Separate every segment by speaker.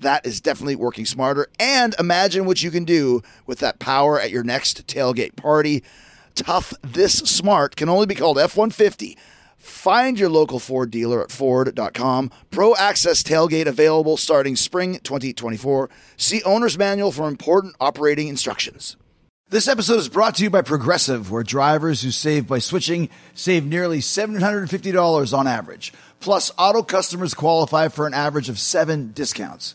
Speaker 1: That is definitely working smarter. And imagine what you can do with that power at your next tailgate party. Tough This Smart can only be called F 150. Find your local Ford dealer at Ford.com. Pro Access Tailgate available starting spring 2024. See Owner's Manual for important operating instructions. This episode is brought to you by Progressive, where drivers who save by switching save nearly $750 on average. Plus, auto customers qualify for an average of seven discounts.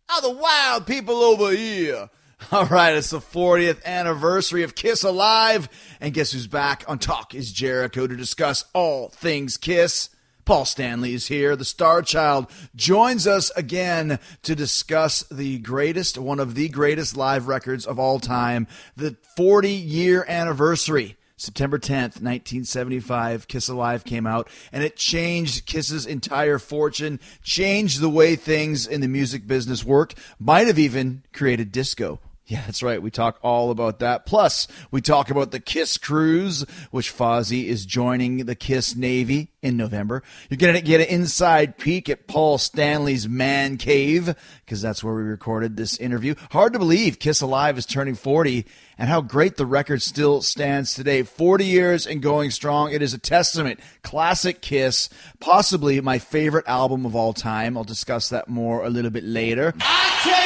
Speaker 2: How the wild people over here? All right, it's the 40th anniversary of Kiss Alive, and guess who's back on Talk is Jericho to discuss all things Kiss. Paul Stanley is here. The Star Child joins us again to discuss the greatest, one of the greatest live records of all time, the 40 year anniversary. September 10th, 1975, Kiss Alive came out, and it changed Kiss's entire fortune, changed the way things in the music business worked, might have even created disco. Yeah, that's right. We talk all about that. Plus, we talk about the Kiss Cruise, which Fozzy is joining the Kiss Navy in November. You're going to get an inside peek at Paul Stanley's man cave, because that's where we recorded this interview. Hard to believe Kiss Alive is turning 40 and how great the record still stands today. 40 years and going strong. It is a testament. Classic Kiss, possibly my favorite album of all time. I'll discuss that more a little bit later.
Speaker 3: I tell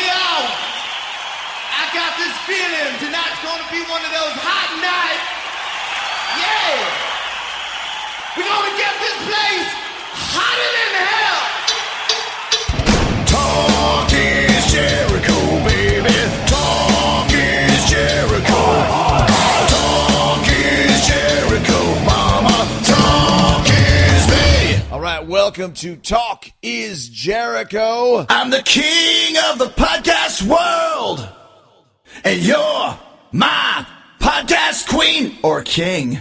Speaker 3: this feeling tonight's gonna be one of those hot nights. Yeah! We're gonna get this place hotter than hell.
Speaker 4: Talk is Jericho, baby. Talk is Jericho. Talk is Jericho, mama. Talk is me.
Speaker 2: All right, welcome to Talk is Jericho.
Speaker 4: I'm the king of the podcast world. And you're my podcast queen or king.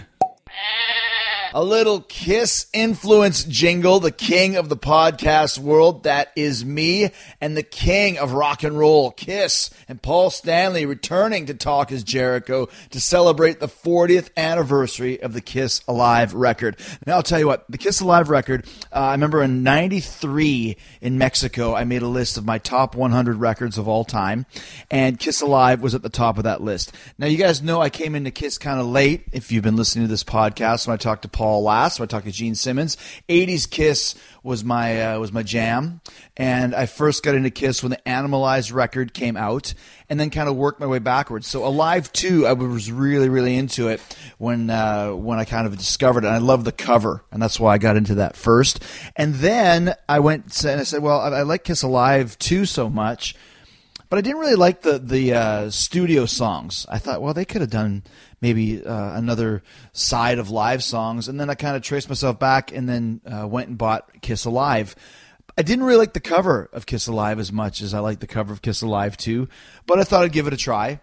Speaker 2: A little Kiss influence jingle, the king of the podcast world. That is me and the king of rock and roll, Kiss, and Paul Stanley returning to Talk is Jericho to celebrate the 40th anniversary of the Kiss Alive record. Now, I'll tell you what, the Kiss Alive record, uh, I remember in 93 in Mexico, I made a list of my top 100 records of all time, and Kiss Alive was at the top of that list. Now, you guys know I came into Kiss kind of late if you've been listening to this podcast when I talked to Paul last, when I talked to Gene Simmons. 80s Kiss was my uh, was my jam, and I first got into Kiss when the Animalized record came out, and then kind of worked my way backwards. So Alive 2, I was really really into it when uh, when I kind of discovered it. And I love the cover, and that's why I got into that first. And then I went and I said, well, I, I like Kiss Alive 2 so much. But I didn't really like the the uh, studio songs. I thought, well, they could have done maybe uh, another side of live songs, and then I kind of traced myself back, and then uh, went and bought Kiss Alive. I didn't really like the cover of Kiss Alive as much as I like the cover of Kiss Alive 2, but I thought I'd give it a try.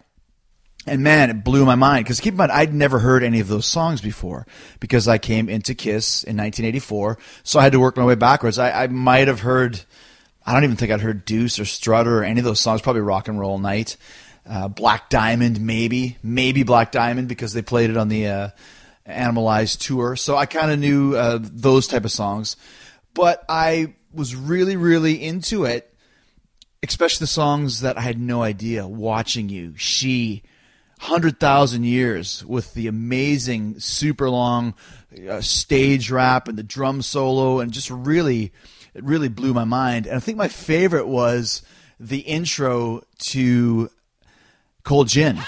Speaker 2: And man, it blew my mind because keep in mind, I'd never heard any of those songs before because I came into Kiss in 1984. So I had to work my way backwards. I, I might have heard, I don't even think I'd heard Deuce or Strutter or any of those songs, probably Rock and Roll Night. Uh, Black Diamond, maybe. Maybe Black Diamond because they played it on the uh, Animalized tour. So I kind of knew uh, those type of songs. But I was really, really into it especially the songs that I had no idea. Watching you, she, hundred thousand years with the amazing, super long uh, stage rap and the drum solo, and just really, it really blew my mind. And I think my favorite was the intro to Cold Gin.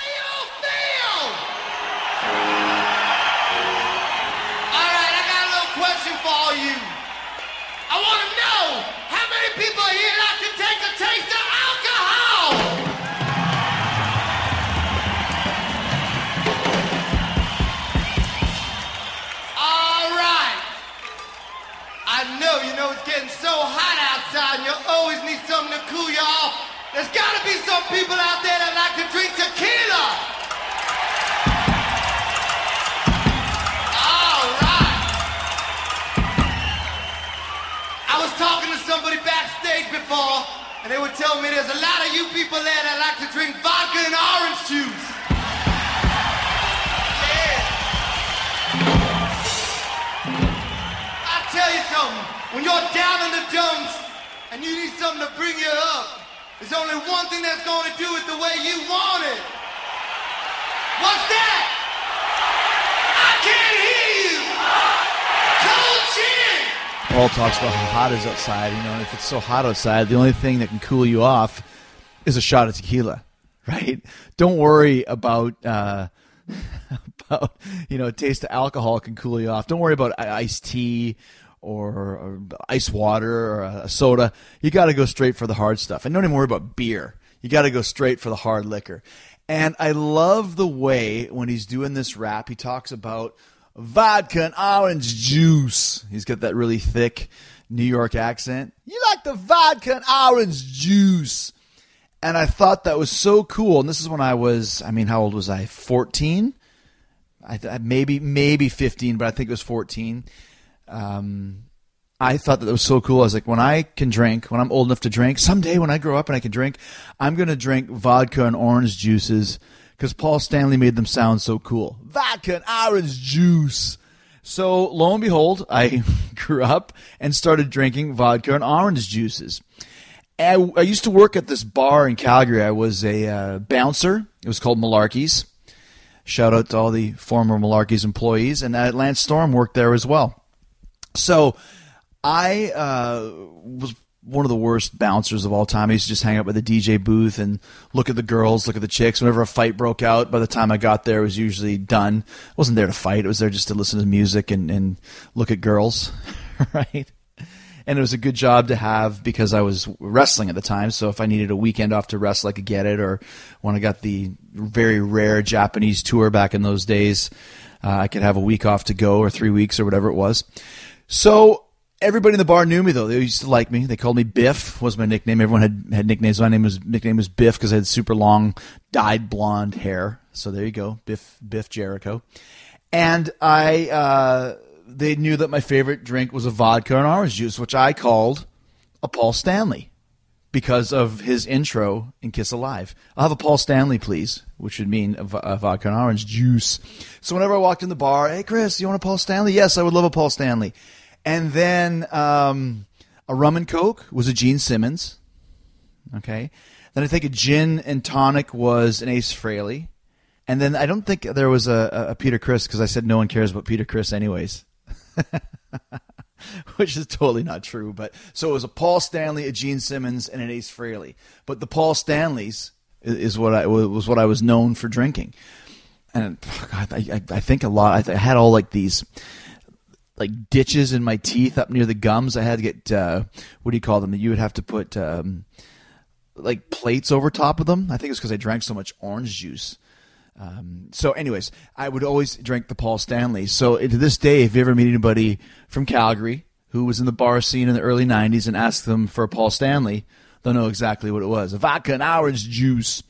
Speaker 3: There's gotta be some people out there that like to drink tequila. All right. I was talking to somebody backstage before, and they were telling me there's a lot of you people there that like to drink vodka and orange juice. Yeah. I'll tell you something. When you're down in the dumps and you need something to bring you up, there's only one thing that's going to do it the way you want it. What's that? I can't hear you. Cold.
Speaker 2: Paul talks about how hot it is outside. You know, and if it's so hot outside, the only thing that can cool you off is a shot of tequila, right? Don't worry about uh, about you know, a taste of alcohol can cool you off. Don't worry about iced tea or, ice water or a soda. You got to go straight for the hard stuff, and don't even worry about beer. You got to go straight for the hard liquor. And I love the way when he's doing this rap, he talks about vodka and orange juice. He's got that really thick New York accent. You like the vodka and orange juice. And I thought that was so cool. And this is when I was, I mean, how old was I? 14? I th- maybe, maybe 15, but I think it was 14. Um, I thought that was so cool. I was like, when I can drink, when I'm old enough to drink, someday when I grow up and I can drink, I'm going to drink vodka and orange juices because Paul Stanley made them sound so cool. Vodka and orange juice. So lo and behold, I grew up and started drinking vodka and orange juices. I, I used to work at this bar in Calgary. I was a uh, bouncer. It was called Malarkey's. Shout out to all the former Malarkey's employees. And uh, Lance Storm worked there as well. So I uh, was one of the worst bouncers of all time. I used to just hang out by the DJ booth and look at the girls, look at the chicks. Whenever a fight broke out, by the time I got there, it was usually done. I wasn't there to fight. I was there just to listen to music and, and look at girls, right? And it was a good job to have because I was wrestling at the time. So if I needed a weekend off to wrestle, I could get it. Or when I got the very rare Japanese tour back in those days, uh, I could have a week off to go or three weeks or whatever it was. So everybody in the bar knew me though. They used to like me. They called me Biff was my nickname. Everyone had, had nicknames. My name was nickname was Biff because I had super long dyed blonde hair. So there you go, Biff Biff Jericho. And I uh, they knew that my favorite drink was a vodka and orange juice, which I called a Paul Stanley because of his intro in Kiss Alive. I'll have a Paul Stanley, please, which would mean a, a vodka and orange juice. So whenever I walked in the bar, hey Chris, you want a Paul Stanley? Yes, I would love a Paul Stanley. And then um, a rum and coke was a Gene Simmons. Okay. Then I think a gin and tonic was an Ace Frehley. And then I don't think there was a- a Peter Criss because I said no one cares about Peter Criss anyways. Which is totally not true, but so it was a Paul Stanley, a Gene Simmons, and an Ace Frehley. But the Paul Stanleys is, what I was what I was known for drinking, and God, I, I, I think a lot. I had all like these like ditches in my teeth up near the gums. I had to get uh, what do you call them? That you would have to put um, like plates over top of them. I think it's because I drank so much orange juice. Um, so, anyways, I would always drink the Paul Stanley. So, to this day, if you ever meet anybody from Calgary who was in the bar scene in the early '90s and ask them for a Paul Stanley, they'll know exactly what it was: a vodka and orange juice.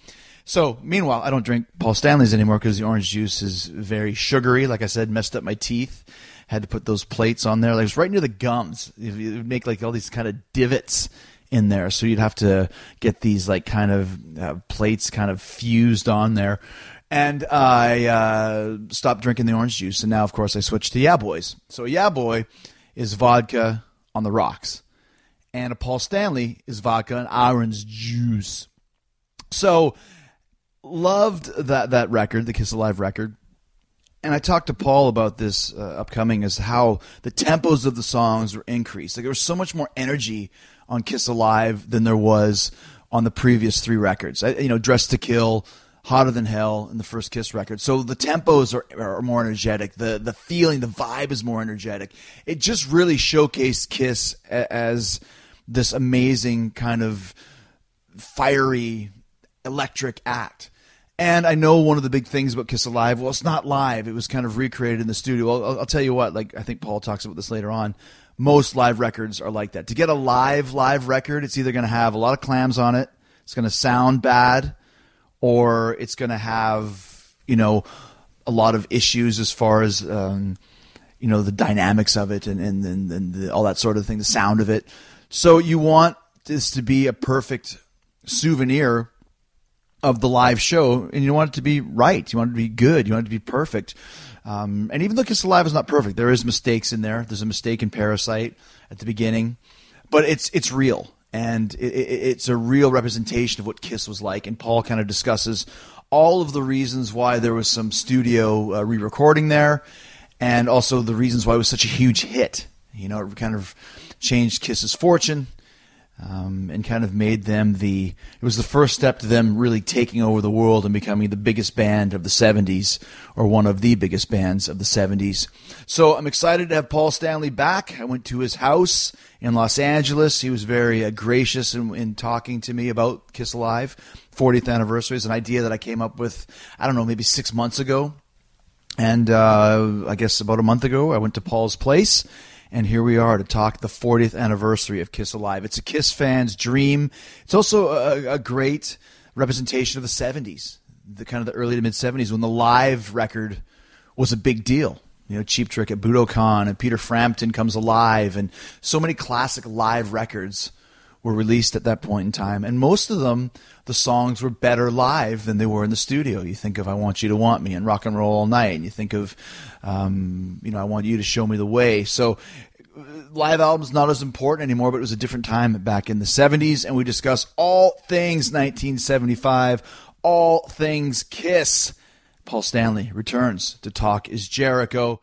Speaker 2: So, meanwhile, I don't drink Paul Stanleys anymore because the orange juice is very sugary. Like I said, messed up my teeth. Had to put those plates on there. Like it was right near the gums. It would make like all these kind of divots in there. So you'd have to get these like kind of uh, plates kind of fused on there. And I uh, stopped drinking the orange juice, and now, of course, I switched to Yeah Boys. So Yeah Boy is vodka on the rocks, and a Paul Stanley is vodka and orange juice. So loved that that record, the Kiss Alive record. And I talked to Paul about this uh, upcoming as how the tempos of the songs were increased. Like there was so much more energy on Kiss Alive than there was on the previous three records. I, you know, Dressed to Kill, Hotter Than Hell, and the first Kiss record. So the tempos are, are more energetic. The the feeling, the vibe is more energetic. It just really showcased Kiss as this amazing kind of fiery electric act. And I know one of the big things about Kiss Alive, well, it's not live. It was kind of recreated in the studio. I'll, I'll, tell you what, like, I think Paul talks about this later on. Most live records are like that. To get a live, live record, it's either going to have a lot of clams on it, it's going to sound bad, or it's going to have, you know, a lot of issues as far as, um, you know, the dynamics of it and, and, and, and the, all that sort of thing, the sound of it. So you want this to be a perfect souvenir of the live show, and you want it to be right. You want it to be good. You want it to be perfect. Um, and even though Kiss Alive is not perfect, there is mistakes in there. There's a mistake in Parasite at the beginning, but it's it's real and it, it, it's a real representation of what Kiss was like. And Paul kind of discusses all of the reasons why there was some studio uh, re-recording there, and also the reasons why it was such a huge hit. You know, it kind of changed Kiss's fortune um, and kind of made them the. It was the first step to them really taking over the world and becoming the biggest band of the 70s, or one of the biggest bands of the 70s. So I'm excited to have Paul Stanley back. I went to his house in Los Angeles. He was very uh, gracious in, in talking to me about Kiss Alive. 40th anniversary is an idea that I came up with, I don't know, maybe six months ago. And uh, I guess about a month ago, I went to Paul's place and here we are to talk the 40th anniversary of Kiss Alive. It's a Kiss fan's dream. It's also a, a great representation of the 70s, the kind of the early to mid 70s when the live record was a big deal. You know, Cheap Trick at Budokan and Peter Frampton comes alive, and so many classic live records were released at that point in time. And most of them, the songs were better live than they were in the studio. You think of I Want You to Want Me and Rock and Roll All Night, and you think of, um, you know, I Want You to Show Me the Way. So live albums not as important anymore, but it was a different time back in the 70s. And we discuss all things 1975, all things Kiss. Paul Stanley returns to Talk is Jericho.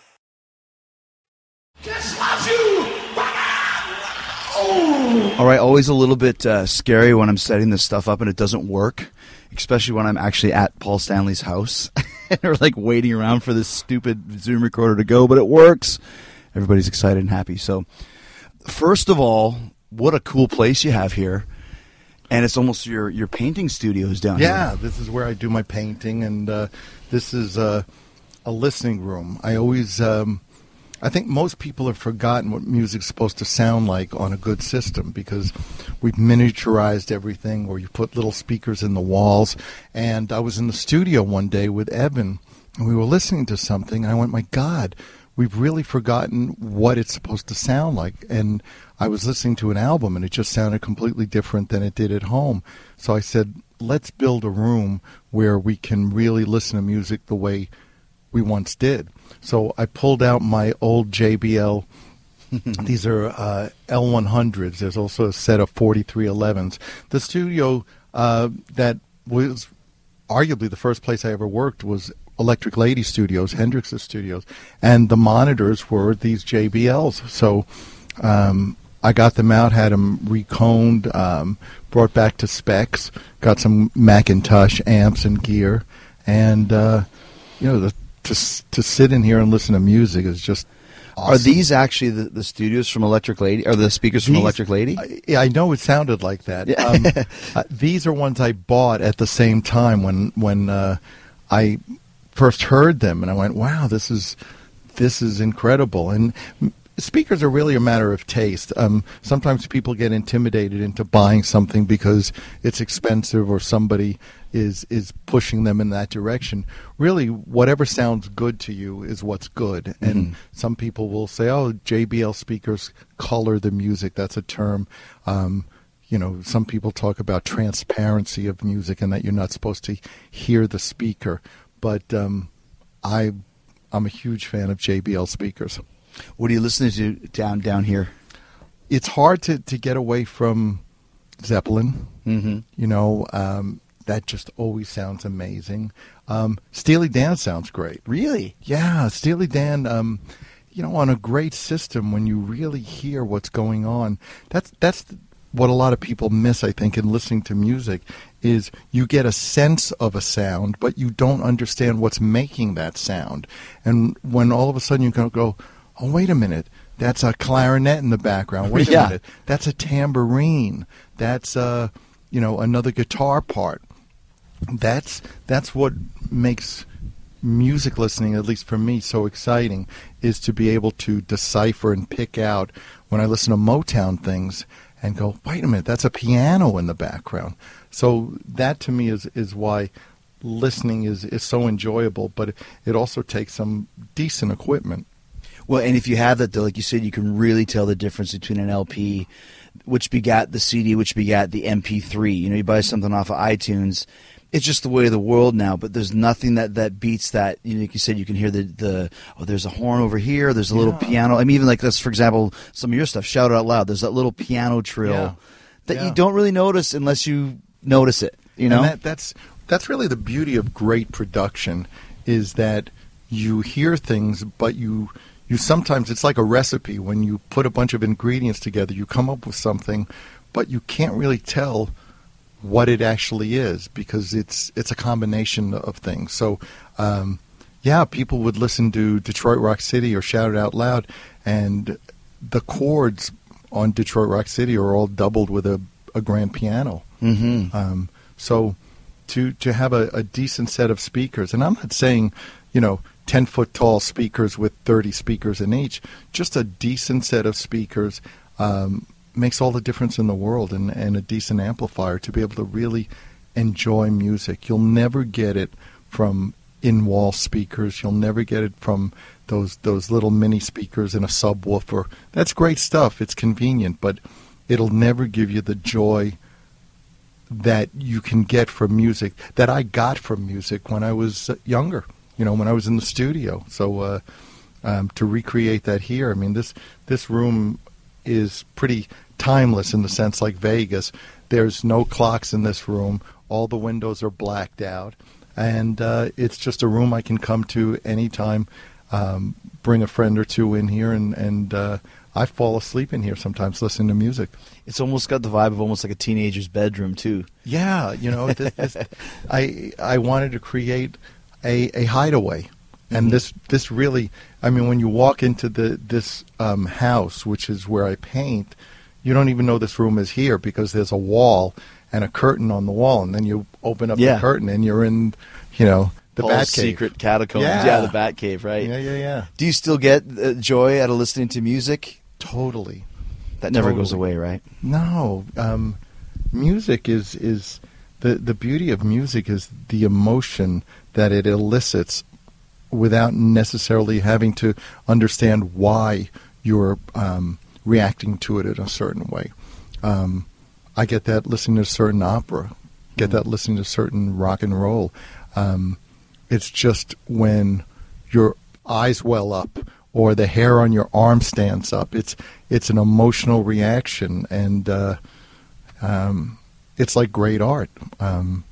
Speaker 3: Kiss loves you!
Speaker 1: All right, always a little bit uh, scary when I'm setting this stuff up and it doesn't work, especially when I'm actually at Paul Stanley's house and we're like waiting around for this stupid Zoom recorder to go, but it works. Everybody's excited and happy. So, first of all, what a cool place you have here. And it's almost your, your painting studios down
Speaker 5: Yeah,
Speaker 1: here.
Speaker 5: Yeah, this is where I do my painting, and uh, this is uh, a listening room. I always, um, I think most people have forgotten what music's supposed to sound like on a good system because we've miniaturized everything, or you put little speakers in the walls. And I was in the studio one day with Evan, and we were listening to something, and I went, "My God." We've really forgotten what it's supposed to sound like. And I was listening to an album and it just sounded completely different than it did at home. So I said, let's build a room where we can really listen to music the way we once did. So I pulled out my old JBL. These are uh, L100s. There's also a set of 4311s. The studio uh, that was arguably the first place I ever worked was Electric Lady Studios, Hendrix's studios, and the monitors were these JBLs. So um, I got them out, had them reconed, um, brought back to specs, got some McIntosh amps and gear, and uh, you know the, to to sit in here and listen to music is just.
Speaker 1: Are these actually the, the studios from Electric Lady? Or the speakers from
Speaker 5: These-
Speaker 1: Electric Lady?
Speaker 5: I, yeah, I know it sounded like that. Um, uh, these are ones I bought at the same time when when uh, I first heard them, and I went, "Wow, this is this is incredible." And speakers are really a matter of taste. Um, sometimes people get intimidated into buying something because it's expensive or somebody is is pushing them in that direction. Really, whatever sounds good to you is what's good. And some people will say, "Oh, JBL speakers color the music." That's a term. Um, you know, some people talk about transparency of music and that you're not supposed to hear the speaker. But um, I, I'm a huge fan of JBL speakers.
Speaker 2: What are you listening to down down here?
Speaker 5: It's hard to, to get away from Zeppelin.
Speaker 2: Mm-hmm.
Speaker 5: You know, um, that just always sounds amazing. Um, Steely Dan sounds great.
Speaker 2: Really?
Speaker 5: Yeah, Steely Dan. Um, you know, on a great system, when you really hear what's going on, that's that's what a lot of people miss. I think in listening to music is you get a sense of a sound, but you don't understand what's making that sound. And when all of a sudden you go, oh wait a minute, that's a clarinet in the background. Wait a
Speaker 2: Yeah.
Speaker 5: minute, that's a tambourine. That's uh, you know, another guitar part that's that's what makes music listening at least for me so exciting is to be able to decipher and pick out when I listen to Motown things and go wait a minute that's a piano in the background so that to me is is why listening is is so enjoyable but it also takes some decent equipment
Speaker 2: Well, and if you have that, though, like you said, you can really tell the difference between an LP, which begat the CD, which begat the MP3. You know, you buy something off of iTunes, it's just the way of the world now. But there's nothing that that beats that. You know, like you said, you can hear the the oh, there's a horn over here. There's a little piano. I mean, even like this, for example, some of your stuff. Shout it out loud. There's that little piano trill
Speaker 5: Yeah.
Speaker 2: that
Speaker 5: Yeah.
Speaker 2: you don't really notice unless you notice it. You know,
Speaker 5: And that, that's that's really the beauty of great production is that you hear things, but you you sometimes it's like a recipe when you put a bunch of ingredients together, you come up with something, but you can't really tell what it actually is because it's it's a combination of things. So. Um, yeah, people would listen to Detroit Rock City or shout it out loud, and the chords on Detroit Rock City are all doubled with a, a grand piano.
Speaker 2: mm-hmm.
Speaker 5: Um, so to to have a, a decent set of speakers, and I'm not saying, you know, ten foot tall speakers with thirty speakers in each, just a decent set of speakers um, makes all the difference in the world, and, and a decent amplifier to be able to really enjoy music. You'll never get it from in wall speakers. You'll never get it from those those little mini speakers in a subwoofer. That's great stuff. It's convenient, but it'll never give you the joy that you can get from music that I got from music when I was uh, younger. You know, when I was in the studio. So uh, um, to recreate that here, I mean this this room is pretty timeless in the sense like Vegas. There's no clocks in this room. All the windows are blacked out, and uh, it's just a room I can come to anytime. Um, bring a friend or two in here, and and uh, I fall asleep in here sometimes listening to music.
Speaker 2: it's almost got the vibe of almost like a teenager's bedroom too.
Speaker 5: Yeah, you know, this, this, I I wanted to create a, a hideaway, and this this really, I mean, when you walk into the this um, house, which is where I paint, you don't even know this room is here because there's a wall and a curtain on the wall, and then you open up
Speaker 2: Yeah.
Speaker 5: the curtain and you're in, you know, the
Speaker 2: Paul's
Speaker 5: Batcave.
Speaker 2: secret catacombs.
Speaker 5: Yeah.
Speaker 2: Yeah. the Bat Cave, right?
Speaker 5: Yeah, yeah, yeah.
Speaker 2: Do you still get uh, joy out of listening to music?
Speaker 5: Totally.
Speaker 2: That never goes away, right?
Speaker 5: No, um, music is is the the beauty of music is the emotion that it elicits without necessarily having to understand why you're um, reacting to it in a certain way. Um, I get that listening to certain opera, get that listening to certain rock and roll. Um, it's just when your eyes well up or the hair on your arm stands up. It's it's an emotional reaction, and uh, um, it's like great art. Um,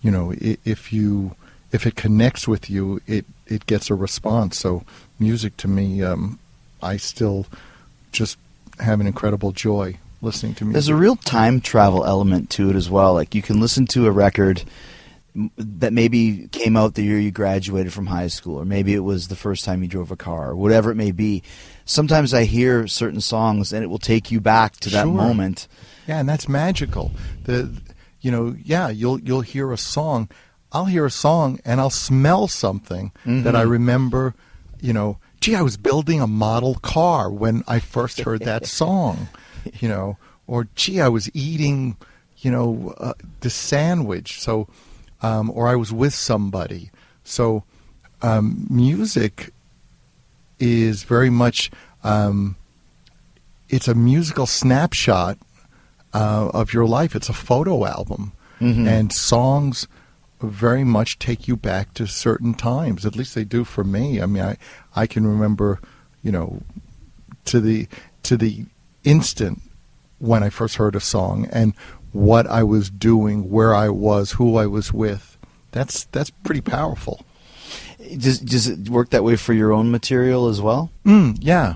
Speaker 5: you know, if you if it connects with you, it it gets a response. So music to me, um, I still just have an incredible joy listening to music.
Speaker 2: There's a real time travel element to it as well. Like you can listen to a record that maybe came out the year you graduated from high school, or maybe it was the first time you drove a car, or whatever it may be. Sometimes I hear certain songs and it will take you back to that
Speaker 5: Sure.
Speaker 2: moment.
Speaker 5: Yeah, and that's magical. The you know, yeah, you'll you'll hear a song. I'll hear a song and I'll smell something that I remember, you know, gee, I was building a model car when I first heard that song, you know, or gee, I was eating, you know, uh, the sandwich. So, um, or I was with somebody. So, um, music is very much um, it's a musical snapshot uh, of your life. It's a photo album, and songs very much take you back to certain times. At least they do for me. I mean, I I can remember, you know, to the to the instant when I first heard a song and what I was doing, where I was, who I was with. That's that's pretty powerful.
Speaker 2: Does does it work that way for your own material as well?
Speaker 5: Mm, yeah.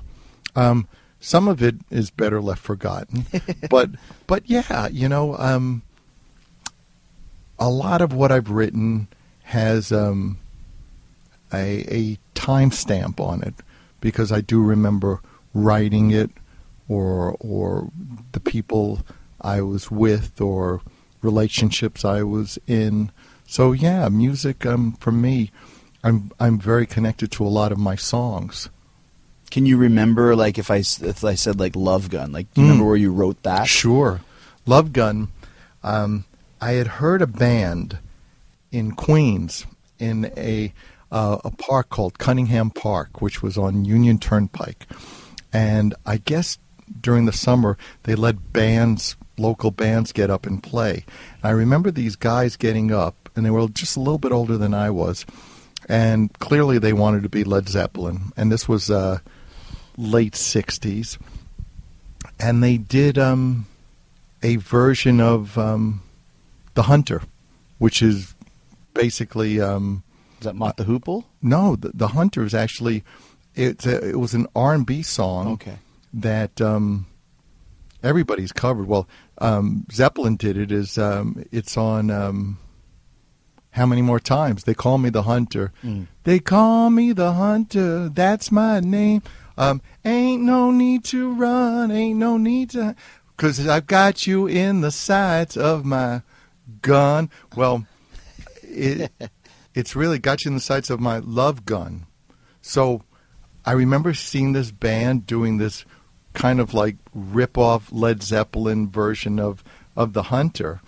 Speaker 5: Um, some of it is better left forgotten, but but yeah, you know, um, a lot of what I've written has um, a, a timestamp on it because I do remember writing it, or or the people I was with, or relationships I was in. So yeah, music um, for me, I'm I'm very connected to a lot of my songs.
Speaker 2: Can you remember, like, if I if I said like Love Gun, like, do you remember where you wrote that?
Speaker 5: Sure. Love Gun. Um, I had heard a band in Queens in a uh, a park called Cunningham Park, which was on Union Turnpike, and I guess during the summer they let bands, local bands, get up and play. And I remember these guys getting up, and they were just a little bit older than I was, and clearly they wanted to be Led Zeppelin, and this was uh, late '60s, and they did. Um, a version of um, the Hunter, which is basically um,
Speaker 2: Is that Mott the Hoople?
Speaker 5: no, the, the Hunter is actually it's a, it was an R and B song
Speaker 2: Okay.
Speaker 5: that um, everybody's covered. Well, um, Zeppelin did it. Is um, it's on um, how many more times they call me the Hunter? They call me the Hunter. That's my name. Um, ain't no need to run. Ain't no need to, cause I've got you in the sights of my gun. Well, it it's really got you in the sights of my love gun. So I remember seeing this band doing this kind of like rip off Led Zeppelin version of of the Hunter,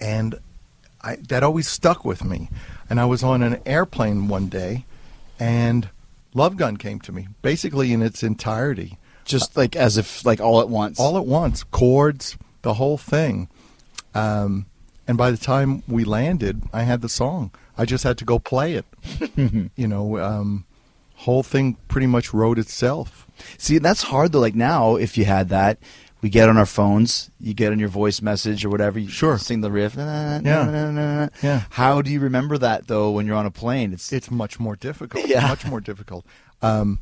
Speaker 5: and I, that always stuck with me. And I was on an airplane one day, and Love Gun came to me, basically in its entirety,
Speaker 2: Just like as if like all at once.
Speaker 5: all at once, chords, the whole thing. Um, and by the time we landed, I had the song. I just had to go play it. you know, um, whole thing pretty much wrote itself.
Speaker 2: See, that's hard though. Like now, if you had that, we get on our phones, you get on your voice message or whatever, you
Speaker 5: Sure.
Speaker 2: sing the riff. na, na, na,
Speaker 5: Yeah.
Speaker 2: na, na, na, na.
Speaker 5: Yeah.
Speaker 2: How do you remember that though when you're on a plane? It's
Speaker 5: It's much more difficult.
Speaker 2: Yeah.
Speaker 5: Much more difficult. Um,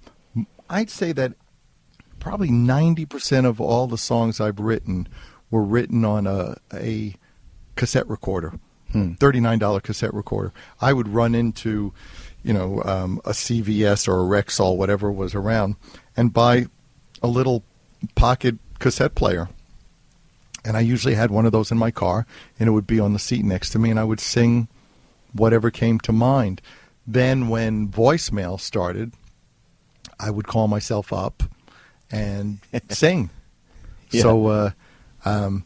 Speaker 5: I'd say that probably 90% of all the songs I've written were written on a, a cassette recorder, $39 cassette recorder. I would run into, you know, um, a CVS or a Rexall, whatever was around, and buy a little pocket cassette player. And I usually had one of those in my car, and it would be on the seat next to me, and I would sing whatever came to mind. Then, when voicemail started, I would call myself up and sing.
Speaker 2: Yeah.
Speaker 5: So, uh, um,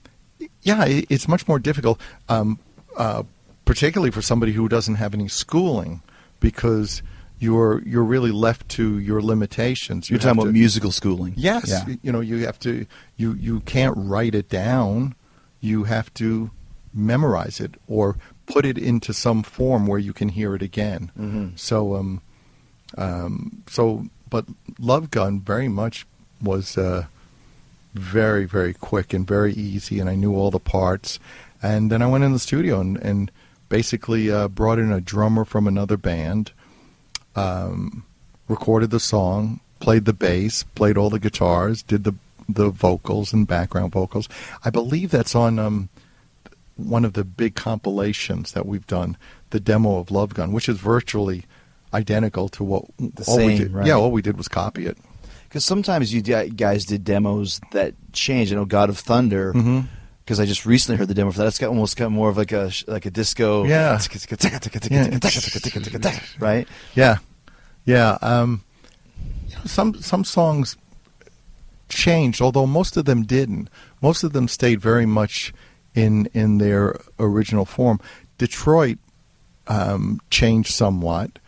Speaker 5: yeah, it's much more difficult, um, uh, particularly for somebody who doesn't have any schooling, because you're you're really left to your limitations. You
Speaker 2: you're talking
Speaker 5: have
Speaker 2: about musical schooling.
Speaker 5: Yes,
Speaker 2: Yeah.
Speaker 5: you know you have to you you can't write it down. You have to memorize it or put it into some form where you can hear it again.
Speaker 2: Mm-hmm.
Speaker 5: So um um so but Love Gun very much was uh very very quick and very easy and I knew all the parts and then I went in the studio and and basically uh brought in a drummer from another band um, recorded the song, played the bass, played all the guitars, did the the vocals and background vocals. I believe that's on um, one of the big compilations that we've done, the demo of Love Gun, which is virtually identical to what all we
Speaker 2: same,
Speaker 5: did.
Speaker 2: right.
Speaker 5: Yeah, all we did was copy it.
Speaker 2: Because sometimes you guys did demos that changed. I know God of Thunder.
Speaker 5: Mm-hmm.
Speaker 2: Because I just recently heard the demo for that. It's got almost got more of like a like a disco.
Speaker 5: Yeah.
Speaker 2: Right.
Speaker 5: Yeah, yeah. Um, know, some some songs changed, although most of them didn't. Most of them stayed very much in in their original form. Detroit um, changed somewhat,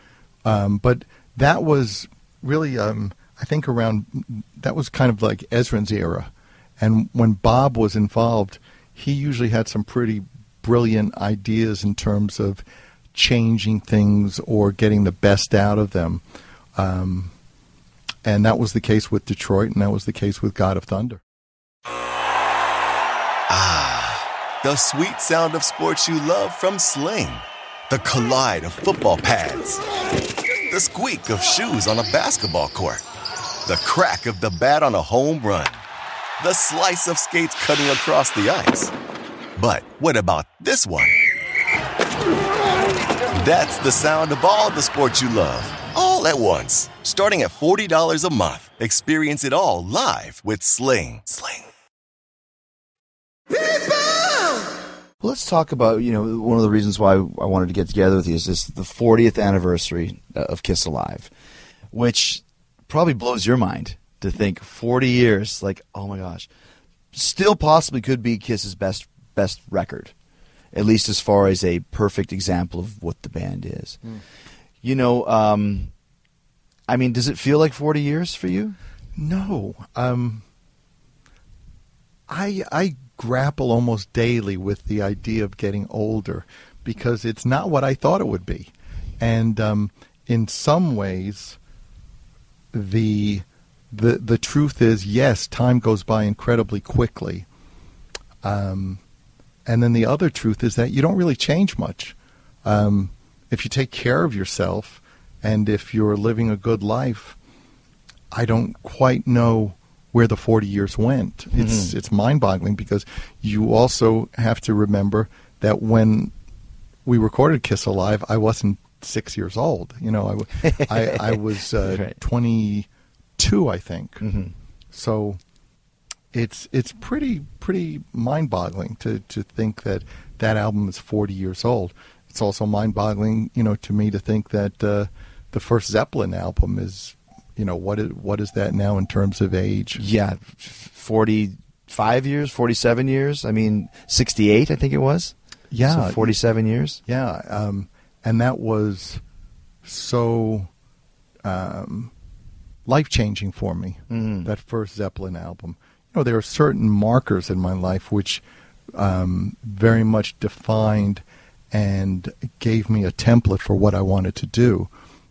Speaker 5: um, but that was really, um, I think, around that was kind of like Ezrin's era, and when Bob was involved, he usually had some pretty brilliant ideas in terms of changing things or getting the best out of them. Um, and that was the case with Detroit, and that was the case with God of Thunder.
Speaker 6: Ah, the sweet sound of sports you love from Sling. The collide of football pads. The squeak of shoes on a basketball court. The crack of the bat on a home run. The slice of skates cutting across the ice. But what about this one? That's the sound of all the sports you love, all at once. Starting at $40 a month. Experience it all live with Sling. Sling.
Speaker 2: Let's talk about you know one of the reasons why I wanted to get together with you is this the 40th anniversary uh, of Kiss Alive, which probably blows your mind to think 40 years. Like, oh my gosh, still possibly could be Kiss's best best record, at least as far as a perfect example of what the band is. You know, um, I mean, does it feel like 40 years for you?
Speaker 5: No, um, I I grapple almost daily with the idea of getting older because it's not what I thought it would be, and um, in some ways, the the the truth is yes, time goes by incredibly quickly. Um, and then the other truth is that you don't really change much. Um, if you take care of yourself and if you're living a good life, I don't quite know where the 40 years went. It's it's mind-boggling because you also have to remember that when we recorded Kiss Alive, I wasn't six years old. You know, I I was uh,
Speaker 2: Right.
Speaker 5: 22, I think. So it's it's pretty pretty mind-boggling to to think that that album is 40 years old. It's also mind-boggling, you know, to me to think that uh, the first Zeppelin album is, you know, what is what is that now in terms of age?
Speaker 2: Yeah, 45 years, 47 years. I mean, 68, I think it was.
Speaker 5: Yeah.
Speaker 2: So 47 years.
Speaker 5: Yeah, um, and that was so um, life changing for me. That first Zeppelin album. You know, there are certain markers in my life which um, very much defined and gave me a template for what I wanted to do.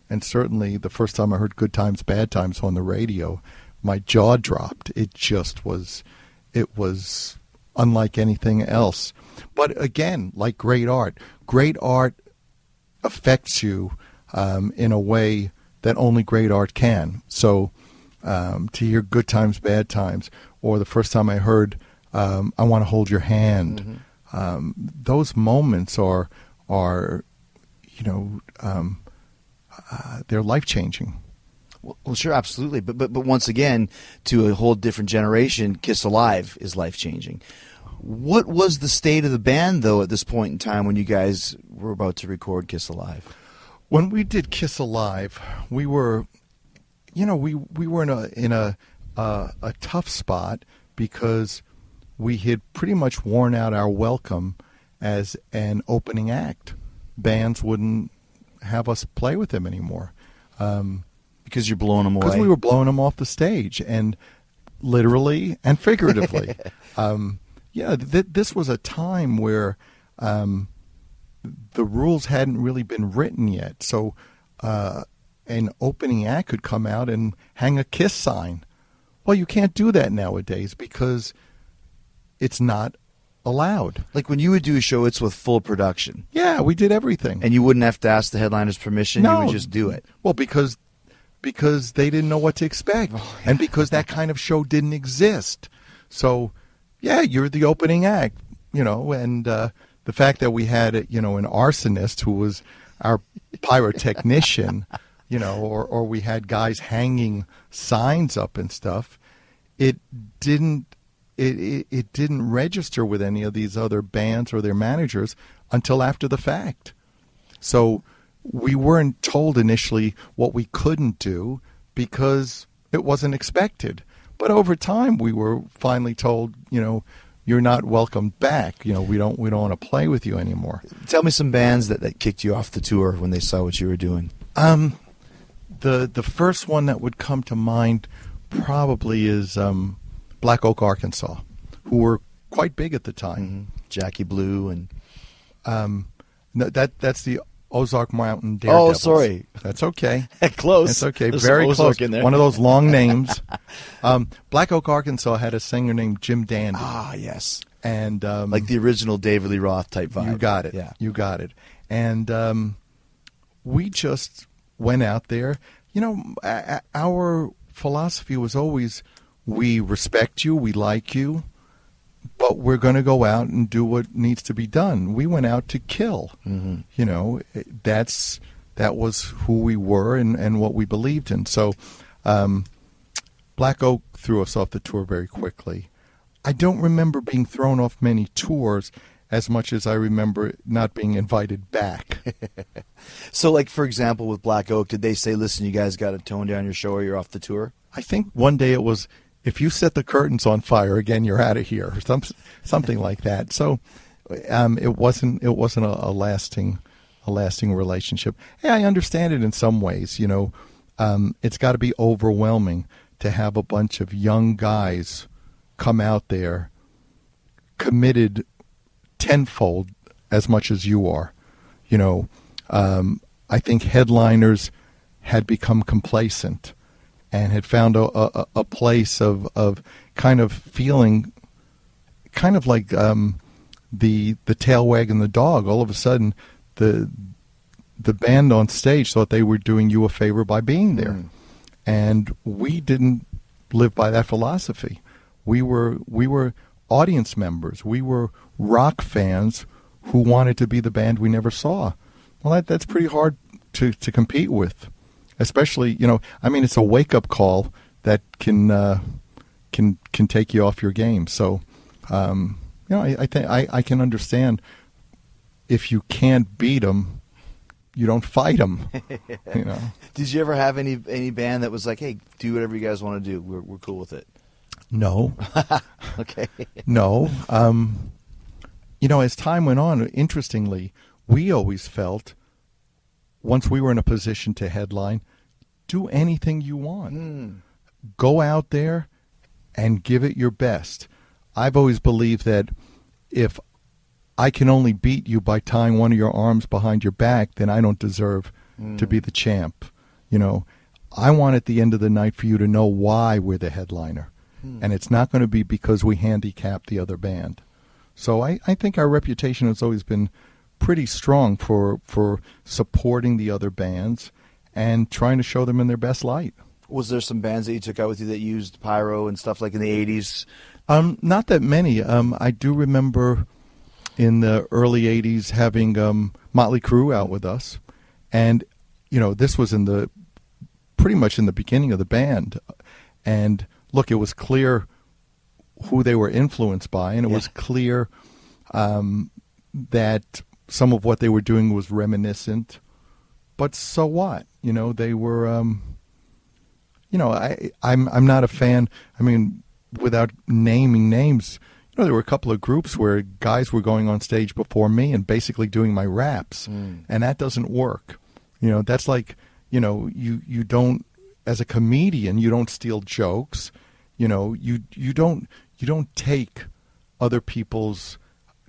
Speaker 5: And certainly, the first time I heard "Good Times, Bad Times" on the radio, my jaw dropped. It just was, it was unlike anything else. But again, like great art, great art affects you um, in a way that only great art can. So um, to hear "Good Times, Bad Times," or the first time I heard um, "I Want to Hold Your Hand," um, those moments are are you know um, uh, they're life changing.
Speaker 2: Well, well, sure, absolutely. But, but but once again, to a whole different generation, Kiss Alive is life changing. What was the state of the band though at this point in time when you guys were about to record Kiss Alive?
Speaker 5: when we did Kiss Alive, we were, you know, we we were in a in a uh, a tough spot because we had pretty much worn out our welcome as an opening act. Bands wouldn't have us play with them anymore
Speaker 2: Because you're blowing them away.
Speaker 5: because we were blowing them off the stage, and literally and figuratively. um, yeah, th- this was a time where um, the rules hadn't really been written yet, so uh, an opening act could come out and hang a kiss sign. Well, you can't do that nowadays because it's not allowed.
Speaker 2: like when you would do a show, it's with full production,
Speaker 5: Yeah, we did everything.
Speaker 2: and you wouldn't have to ask the headliner's permission. You would just do it.
Speaker 5: Well, because because they didn't know what to expect,
Speaker 2: Oh,
Speaker 5: and because that kind of show didn't exist. So, yeah, you're the opening act, you know, and uh, the fact that we had, you know, an arsonist who was our pyrotechnician, you know, or or we had guys hanging signs up and stuff, it didn't. It, it, it didn't register with any of these other bands or their managers until after the fact. So we weren't told initially what we couldn't do because it wasn't expected. But over time, we were finally told, you know, you're not welcome back. You know, we don't we don't want to play with you anymore.
Speaker 2: Tell me some bands that, that kicked you off the tour when they saw what you were doing.
Speaker 5: Um, the the first one that would come to mind probably is um, Black Oak, Arkansas, who were quite big at the time.
Speaker 2: Jackie Blue and
Speaker 5: Um, no, that that's the Ozark Mountain Daredevils.
Speaker 2: Oh, sorry.
Speaker 5: That's okay.
Speaker 2: close.
Speaker 5: That's okay.
Speaker 2: There's
Speaker 5: Very close.
Speaker 2: In there.
Speaker 5: One of those long names. um, Black Oak, Arkansas had a singer named Jim Dandy,
Speaker 2: ah yes,
Speaker 5: and um,
Speaker 2: like the original David Lee Roth type vibe.
Speaker 5: You got it.
Speaker 2: Yeah.
Speaker 5: You got it. And um, we just went out there. You know, a- a- our philosophy was always we respect you, we like you, but we're going to go out and do what needs to be done. We went out to kill. Mm-hmm. You know, that's that was who we were and, and what we believed in. So, um, Black Oak threw us off the tour very quickly. I don't remember being thrown off many tours as much as I remember not being invited back.
Speaker 2: So, like for example, with Black Oak, did they say, "Listen, you guys got to tone down your show, or you're off the tour"?
Speaker 5: I think one day it was, if you set the curtains on fire again, you're out of here, or some, something like that. So, um, it wasn't it wasn't a, a lasting a lasting relationship. Hey, I understand it in some ways. You know, um, it's got to be overwhelming to have a bunch of young guys come out there committed tenfold as much as you are. You know, um, I think headliners had become complacent and had found a, a, a place of, of kind of feeling kind of like um, the the tail wagging the dog. All of a sudden, the the band on stage thought they were doing you a favor by being there, and we didn't live by that philosophy. We were we were audience members. We were rock fans who wanted to be the band we never saw. Well, that, that's pretty hard to, to compete with, especially you know. I mean, it's a wake up call that can uh, can can take you off your game. So, um, you know, I, I think I, I can understand if you can't beat them, you don't fight them. you know.
Speaker 2: Did you ever have any any band that was like, "Hey, do whatever you guys want to do. We're we're cool with it."
Speaker 5: No,
Speaker 2: Okay.
Speaker 5: no. Um, you know, as time went on, interestingly, we always felt once we were in a position to headline, do anything you want. Hmm. Go out there and give it your best. I've always believed that if I can only beat you by tying one of your arms behind your back, then I don't deserve to be hmm. the champ. You know, I want at the end of the night for you to know why we're the headliner. Hmm. And it's not going to be because we handicap the other band. So I, I think our reputation has always been pretty strong for for supporting the other bands and trying to show them in their best light.
Speaker 2: Was there some bands that you took out with you that used pyro and stuff like in the '80s?
Speaker 5: Um, not that many. Um, I do remember in the early '80s having um, Motley Crue out with us, and you know this was in the pretty much in the beginning of the band. And look, it was clear who they were influenced by, and it was clear um, that some of what they were doing was reminiscent. But so what? You know, they were. Um, you know, I I'm I'm not a fan. I mean, without naming names, you know, there were a couple of groups where guys were going on stage before me and basically doing my raps, and that doesn't work. You know, that's like, you know, you you don't as a comedian, you don't steal jokes. You know, you you don't you don't take other people's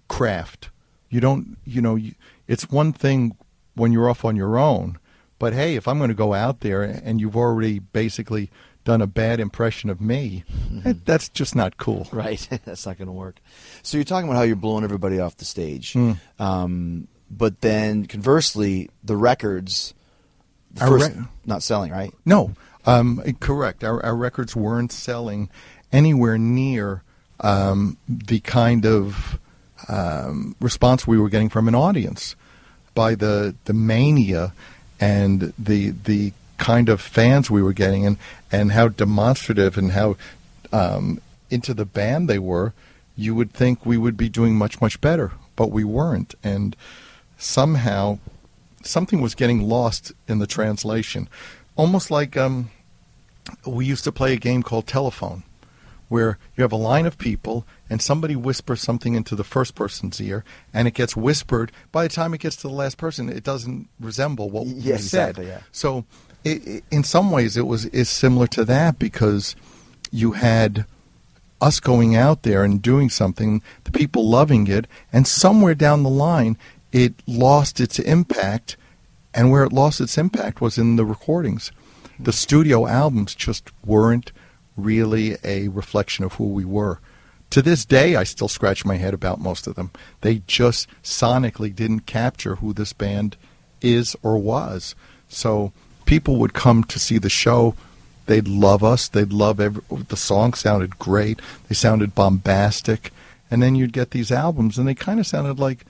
Speaker 5: craft. You don't, you know, you, it's one thing when you're off on your own, but hey, if I'm going to go out there and you've already basically done a bad impression of me, that- that's just not cool.
Speaker 2: Right. That's not going to work. So you're talking about how you're blowing everybody off the stage,
Speaker 5: Hmm.
Speaker 2: um, but then conversely, the records, the first
Speaker 5: rec-
Speaker 2: not selling, right?
Speaker 5: No, um, correct. Our, our records weren't selling anywhere near um, the kind of um, response we were getting from an audience by the the mania and the the kind of fans we were getting and and how demonstrative and how um, into the band they were. You would think we would be doing much much better, but we weren't, and somehow something was getting lost in the translation, almost like um, we used to play a game called telephone where you have a line of people and somebody whispers something into the first person's ear and it gets whispered. By the time it gets to the last person it doesn't resemble what
Speaker 2: Yeah,
Speaker 5: we said.
Speaker 2: exactly, yeah.
Speaker 5: so it, it, in some ways it was is similar to that because you had us going out there and doing something the people loving it and somewhere down the line it lost its impact. And where it lost its impact was in the recordings. The studio albums just weren't really a reflection of who we were. To this day, I still scratch my head about most of them. They just sonically didn't capture who this band is or was. So people would come to see the show. They'd love us. They'd love every, the song sounded great. They sounded bombastic. And then you'd get these albums, and they kind of sounded like,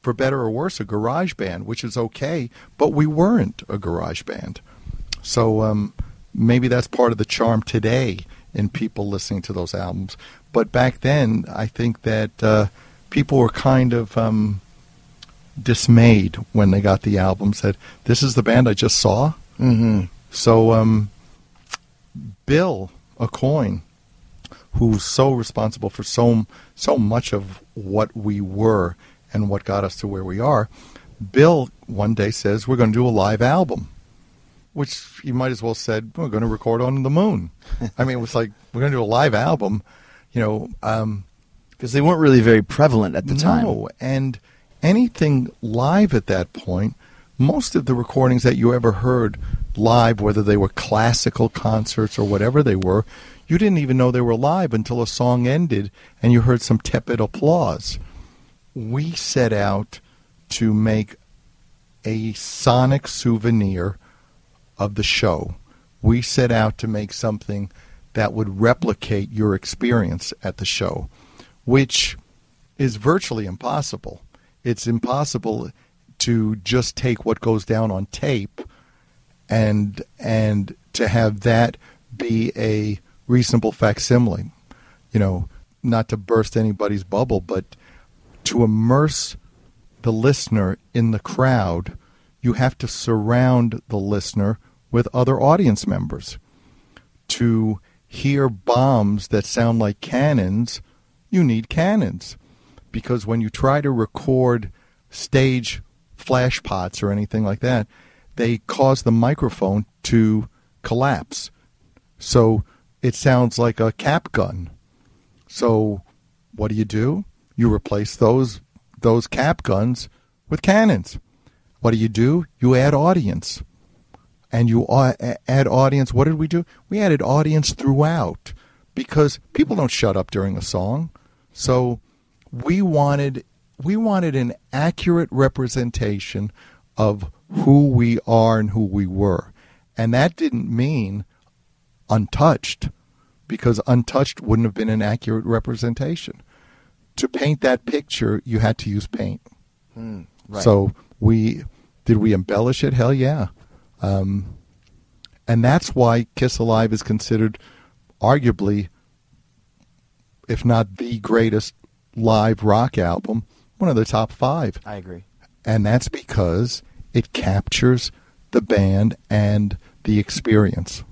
Speaker 5: for better or worse, a garage band, which is okay, but we weren't a garage band. So um, maybe that's part of the charm today in people listening to those albums. But back then, I think that uh, people were kind of um, dismayed when they got the album. Said, "This is the band I just saw."
Speaker 2: Mm-hmm.
Speaker 5: So um, Bill Aucoin, who's so responsible for so so much of what we were and what got us to where we are, Bill one day says we're going to do a live album, which you might as well said we're going to record on the moon. I mean, it was like we're going to do a live album, you know. Um,
Speaker 2: Because they weren't really very prevalent at the time.
Speaker 5: no, and anything live at that point, most of the recordings that you ever heard live, whether they were classical concerts or whatever they were, you didn't even know they were live until a song ended and you heard some tepid applause. We set out to make a sonic souvenir of the show. We set out to make something that would replicate your experience at the show, which is virtually impossible. It's impossible to just take what goes down on tape and and to have that be a reasonable facsimile. You know, not to burst anybody's bubble, but to immerse the listener in the crowd, you have to surround the listener with other audience members. To hear bombs that sound like cannons, you need cannons. Because when you try to record stage flash pots or anything like that, they cause the microphone to collapse. So it sounds like a cap gun. So what do you do? You replace those those cap guns with cannons. What do you do? You add audience. And you add audience. What did we do? We added audience throughout because people don't shut up during a song. So we wanted we wanted an accurate representation of who we are and who we were. And that didn't mean untouched because untouched wouldn't have been an accurate representation. To paint that picture, you had to use paint.
Speaker 2: Hmm, right.
Speaker 5: So we did we embellish it? Hell yeah. Um, and that's why Kiss Alive is considered arguably, if not the greatest live rock album, one of the top five.
Speaker 2: I agree.
Speaker 5: And that's because it captures the band and the experience.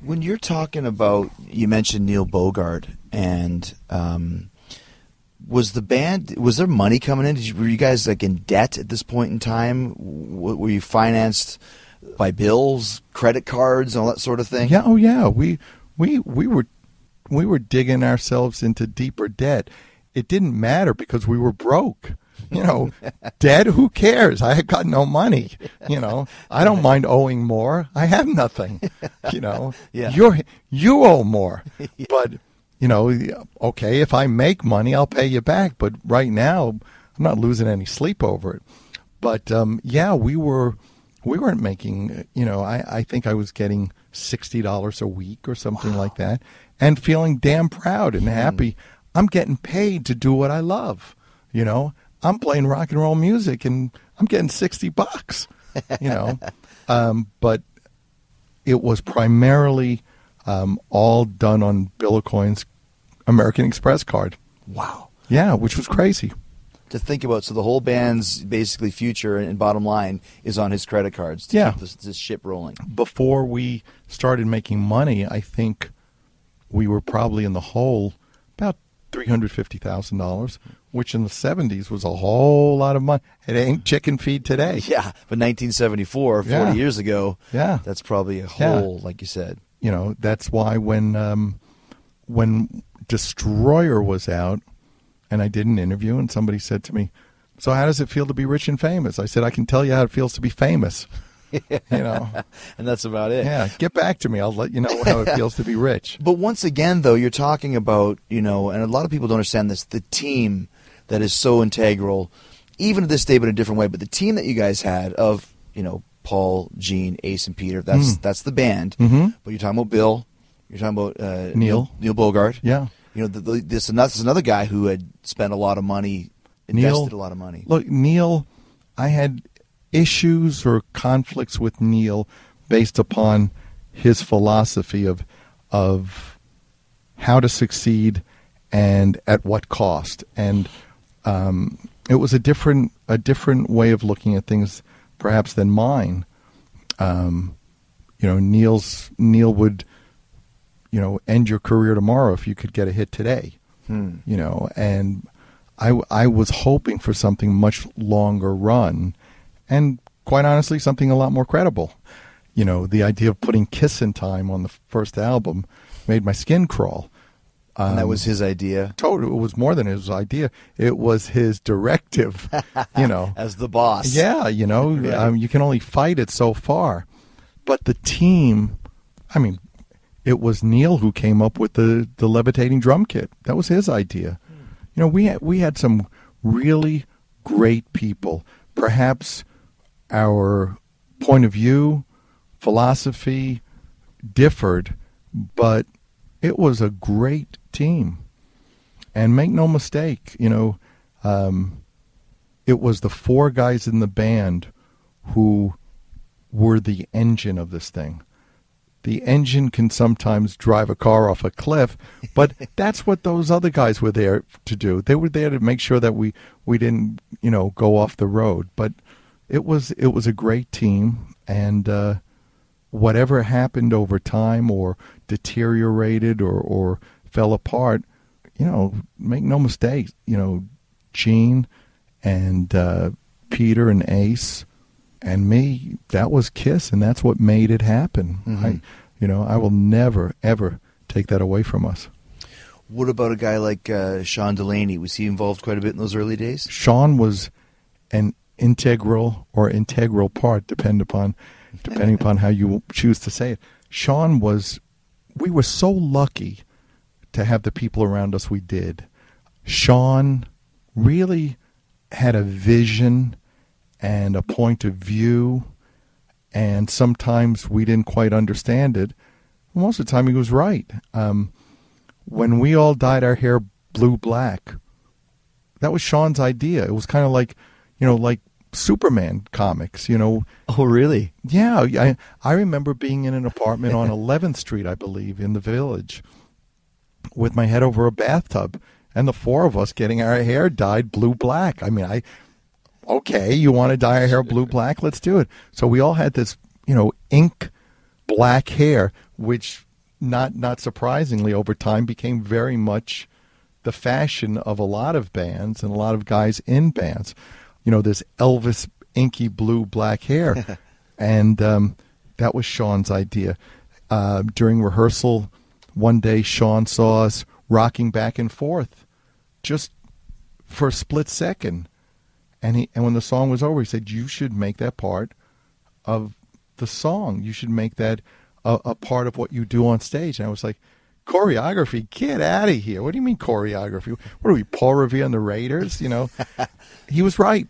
Speaker 2: When you're talking about, you mentioned Neil Bogart, and um, was the band was there money coming in? Did you, were you guys like in debt at this point in time? W- were you financed by bills, credit cards, and all that sort of thing?
Speaker 5: Yeah, oh yeah. We we we were we were digging ourselves into deeper debt. It didn't matter because we were broke. You know, dead, who cares? I got no money. You know, I don't mind owing more. I have nothing. You know,
Speaker 2: Yeah.
Speaker 5: you're you owe more. But, you know, okay, if I make money, I'll pay you back, but right now I'm not losing any sleep over it. But um yeah, we were we weren't making you know i, I think i was getting $60 a week or something like that and feeling damn proud and happy. I'm getting paid to do what i love you know? I'm playing rock and roll music and i'm getting 60 bucks you know? Um, but it was primarily um, all done on bill Aucoin's american express card
Speaker 2: Wow.
Speaker 5: yeah which was crazy
Speaker 2: to think about. So the whole band's basically future and bottom line is on his credit cards to
Speaker 5: Yeah.
Speaker 2: keep this, this ship rolling.
Speaker 5: before we started making money, I think we were probably in the hole about three hundred fifty thousand dollars, which in the seventies was a whole lot of money. It ain't chicken feed today.
Speaker 2: Yeah, but 1974, 40
Speaker 5: Yeah.
Speaker 2: years ago,
Speaker 5: Yeah.
Speaker 2: that's probably a
Speaker 5: Yeah.
Speaker 2: hole, like you said.
Speaker 5: You know, that's why when um, when Destroyer was out, and I did an interview, and somebody said to me, "So how does it feel to be rich and famous?" I said, "I can tell you how it feels to be famous." you know,
Speaker 2: And that's about it.
Speaker 5: yeah. Get back to me. I'll let you know how it feels to be rich.
Speaker 2: But once again, though, you're talking about, you know, and a lot of people don't understand this, the team that is so integral, even to this day, but in a different way. But the team that you guys had of, you know, Paul, Gene, Ace, and Peter, that's that's the band.
Speaker 5: Mhm.
Speaker 2: But you're talking about Bill, you're talking about uh,
Speaker 5: Neil.
Speaker 2: Neil Bogart.
Speaker 5: Yeah.
Speaker 2: You know, the, the, this, another, another guy who had spent a lot of money,
Speaker 5: Neil-
Speaker 2: invested a lot of money.
Speaker 5: Look, Neil, I had issues or conflicts with Neil based upon his philosophy of of how to succeed and at what cost. And um, it was a different a different way of looking at things, perhaps than mine. Um, you know, Neil's Neil would, you know, end your career tomorrow if you could get a hit today. You know, and I I was hoping for something much longer run, and quite honestly, something a lot more credible. You know, the idea of putting "Kissin' Time" on the first album made my skin crawl.
Speaker 2: and that was his idea
Speaker 5: Totally, it was more than his idea; it was his directive. you know,
Speaker 2: as the boss.
Speaker 5: yeah, you know,
Speaker 2: Yeah.
Speaker 5: um, you can only fight it so far. But the team, I mean, it was Neil who came up with the, the levitating drum kit. That was his idea. You know, we had, we had some really great people. Perhaps our point of view, philosophy differed, but it was a great team. And make no mistake, you know, um, it was the four guys in the band who were the engine of this thing. The engine can sometimes drive a car off a cliff, but that's what those other guys were there to do. They were there to make sure that we, we didn't, you know, go off the road. But it was it was a great team, and uh, whatever happened over time or deteriorated or, or fell apart, you know, make no mistake, you know, Gene and uh, Peter and Ace and me, that was Kiss, and that's what made it happen. I, you know, I will never ever take that away from us.
Speaker 2: What about a guy like uh, Sean Delaney? Was he involved quite a bit in those early days?
Speaker 5: Sean was an integral or integral part, depend upon depending upon how you choose to say it. Sean was. We were so lucky to have the people around us we did. Sean really had a vision and a point of view, and sometimes we didn't quite understand it. Most of the time, he was right. Um, when we all dyed our hair blue black, that was Sean's idea. It was kind of like, you know, like Superman comics. You know,
Speaker 2: Oh, really?
Speaker 5: yeah. I I remember being in an apartment on 11th Street, I believe, in the village, with my head over a bathtub, and the four of us getting our hair dyed blue black. I mean, I okay, you want to dye our hair blue black? Let's do it. So we all had this, you know, ink black hair, which not not surprisingly over time became very much the fashion of a lot of bands and a lot of guys in bands. You know, this Elvis inky blue black hair, and um, that was Sean's idea. Uh, during rehearsal, one day Sean saw us rocking back and forth, just for a split second, and he and when the song was over, he said, "You should make that part of the song. You should make that a, a part of what you do on stage." And I was like, "Choreography? Get out of here! What do you mean choreography? What are we, Paul Revere and the Raiders? You know?" he was right.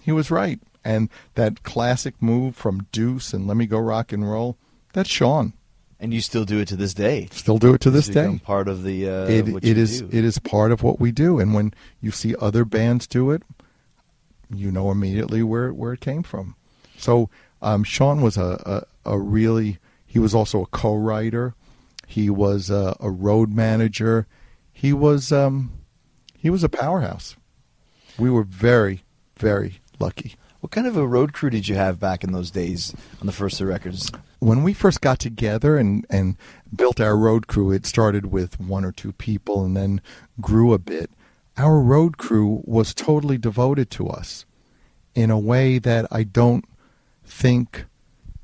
Speaker 5: He was right. And that classic move from Deuce and Let Me Go Rock and Roll, that's Sean.
Speaker 2: And you still do it to this day.
Speaker 5: Still do it to this day.
Speaker 2: Part of the uh,
Speaker 5: It, it is
Speaker 2: do.
Speaker 5: it is part of what we do. And when you see other bands do it, you know immediately where where it came from. So um, Sean was a, a, a really he was also a co-writer. He was a, a road manager. He was um, he was a powerhouse. We were very, very lucky.
Speaker 2: What kind of a road crew did you have back in those days on the first two records?
Speaker 5: when we first got together and, and built our road crew, it started with one or two people and then grew a bit. Our road crew was totally devoted to us in a way that I don't think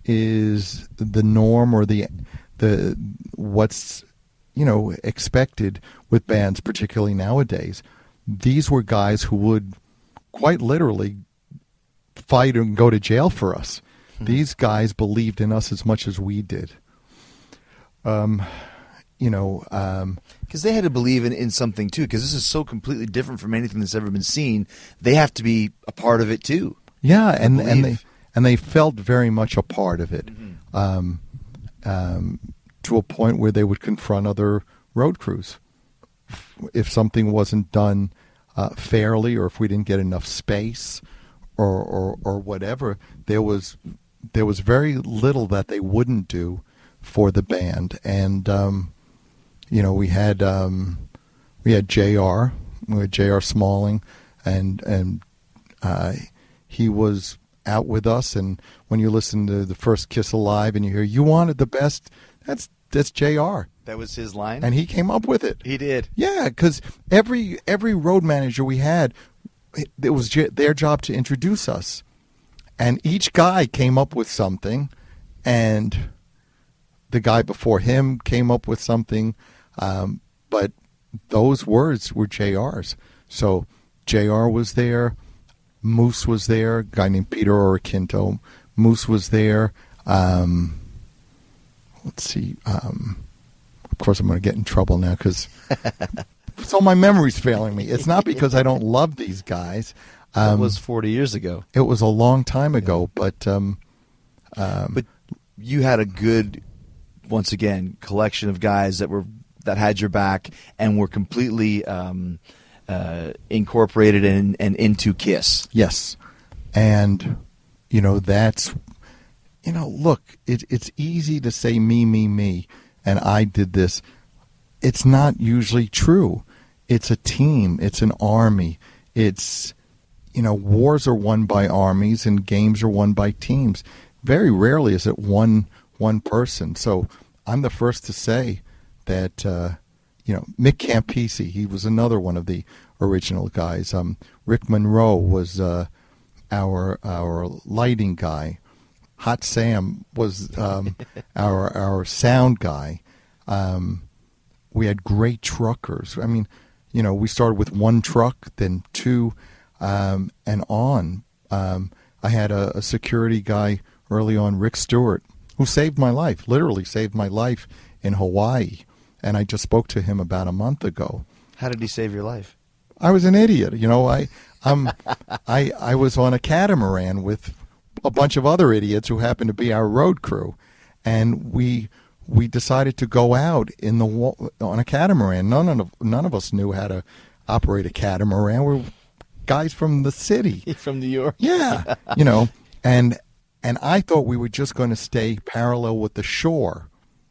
Speaker 5: is the norm or the the what's you know expected with bands particularly nowadays. These were guys who would quite literally fight and go to jail for us. These guys believed in us as much as we did. Um, you know, um,
Speaker 2: Because they had to believe in, in something too. Because this is so completely different from anything that's ever been seen. They have to be a part of it too.
Speaker 5: yeah, and and they and they felt very much a part of it, um, um, to a point where they would confront other road crews if something wasn't done uh, fairly, or if we didn't get enough space, or, or or whatever. There was there was very little that they wouldn't do for the band, and um, you know we had um, we had J.R. We had J.R. Smalling, and and uh, he was out with us. And when you listen to the first Kiss Alive and you hear "You wanted the best," that's that's J.R.
Speaker 2: That was his line.
Speaker 5: And he came up with it.
Speaker 2: he did.
Speaker 5: Yeah, because every every road manager we had, it, was j- their job to introduce us, and each guy came up with something, and the guy before him came up with something, um, but those words were J.R.'s. So J.R. was there, Moose was there, a guy named Peter Oreckinto. Moose was there. Um, let's see. Um, of course, I'm going to get in trouble now because so my memory's failing me. It's not because I don't love these guys.
Speaker 2: That
Speaker 5: Um,
Speaker 2: was 40 years ago.
Speaker 5: it was a long time ago, but um,
Speaker 2: But you had a good, once again, collection of guys that were that had your back and were completely um, uh, incorporated and, and into Kiss.
Speaker 5: yes, and you know that's you know look, it, it's easy to say me, me, me, and I did this. It's not usually true. It's a team. It's an army. It's you know wars are won by armies and games are won by teams. Very rarely is it one one person. So I'm the first to say that uh, you know Mick Campisi. He was another one of the original guys. Um, Rick Monroe was uh, our our lighting guy. Hot Sam was um, our our sound guy. Um, we had great truckers. I mean, you know, we started with one truck, then two, um, and on. Um, I had a, a security guy early on, Rick Stewart, who saved my life, literally saved my life in Hawaii. And I just spoke to him about a month ago.
Speaker 2: How did he save your life?
Speaker 5: I was an idiot. You know, I um I I was on a catamaran with a bunch of other idiots who happened to be our road crew, and we we decided to go out in the on a catamaran. None of none of us knew how to operate a catamaran. We're guys from the city.
Speaker 2: From New York.
Speaker 5: Yeah, you know, and and I thought we were just going to stay parallel with the shore.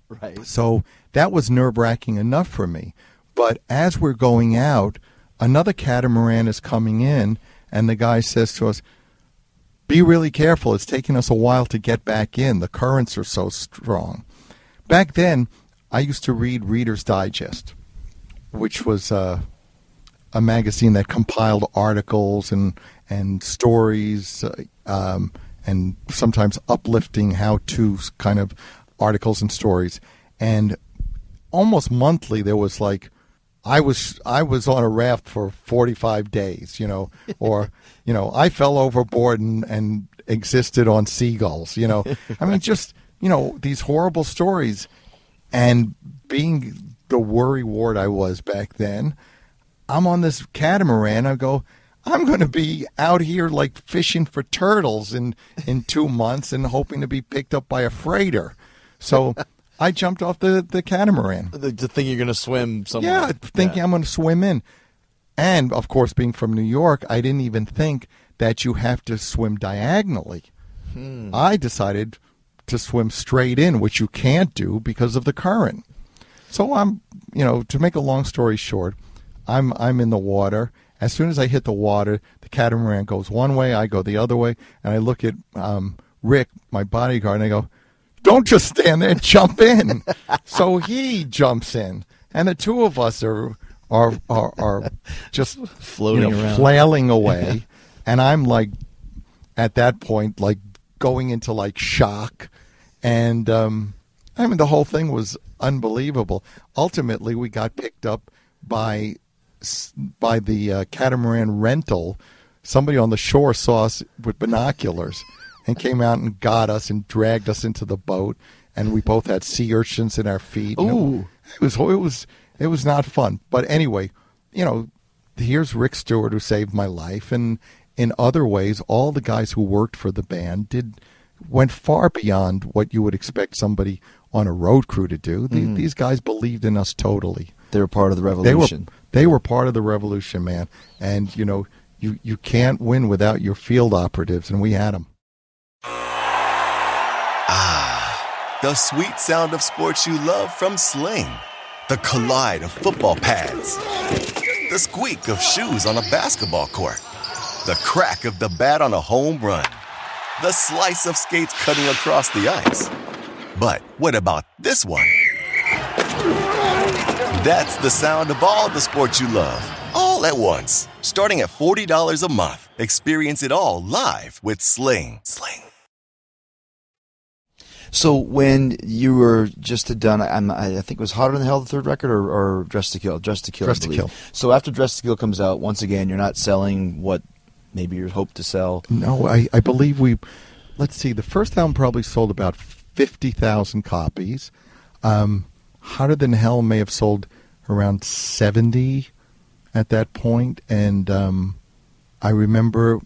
Speaker 2: Right.
Speaker 5: So that was nerve wracking enough for me. But as we're going out, another catamaran is coming in, and the guy says to us, Be really careful. It's taking us a while to get back in. The currents are so strong. Back then, I used to read Reader's Digest, which was uh, a magazine that compiled articles and, and stories uh, um, and sometimes uplifting how to kind of articles and stories. And almost monthly, there was like, I was I was on a raft for 45 days, you know, or you know, I fell overboard and, and existed on seagulls, you know. I mean, just you know, these horrible stories, and being the worry ward I was back then, I'm on this catamaran. I go, I'm going to be out here like fishing for turtles in in two months and hoping to be picked up by a freighter. So I jumped off the the catamaran.
Speaker 2: The, the thing you're going to swim somewhere.
Speaker 5: Yeah, thinking I'm going to swim in. And of course, being from New York, I didn't even think that you have to swim diagonally. I decided to swim straight in, which you can't do because of the current. So I'm, you know, to make a long story short, I'm I'm in the water As soon as I hit the water, the catamaran goes one way, I go the other way, and I look at um, Rick, my bodyguard, and I go, "Don't just stand there, jump in." so he jumps in, and the two of us are are are, are just
Speaker 2: Floating
Speaker 5: you know,
Speaker 2: around.
Speaker 5: flailing away, and I'm like, at that point, like going into like shock, and um, I mean the whole thing was unbelievable. Ultimately, we got picked up by by the uh, catamaran rental. Somebody on the shore saw us with binoculars and came out and got us and dragged us into the boat. And we both had sea urchins in our feet. it-
Speaker 2: Ooh.
Speaker 5: it was it was it was not fun. But anyway, you know, here's Rick Stewart who saved my life, and in other ways, all the guys who worked for the band did went far beyond what you would expect somebody on a road crew to do. The, mm-hmm. These guys believed in us totally.
Speaker 2: They were part of the
Speaker 5: They were
Speaker 2: revolution.
Speaker 5: they were part of the revolution, man. And you know, you you can't win without your field operatives, and we had them.
Speaker 6: Ah, the sweet sound of sports you love from Sling. The collide of football pads. The squeak of shoes on a basketball court. The crack of the bat on a home run. The slice of skates cutting across the ice. But what about this one? That's the sound of all the sports you love, all at once. Starting at $40 a month. Experience it all live with Sling. Sling.
Speaker 2: So when you were just done, I'm, I think it was Hotter Than Hell, the third record, or, or Dress to Kill? Dress to Kill. I
Speaker 5: Dress to. Kill.
Speaker 2: So after Dress to Kill comes out, once again, you're not selling what maybe you hoped to sell.
Speaker 5: No, I, I believe we. Let's see. The first album probably sold about fifty thousand copies. Um, Hotter than Hell may have sold around seventy at that point, and um, I remember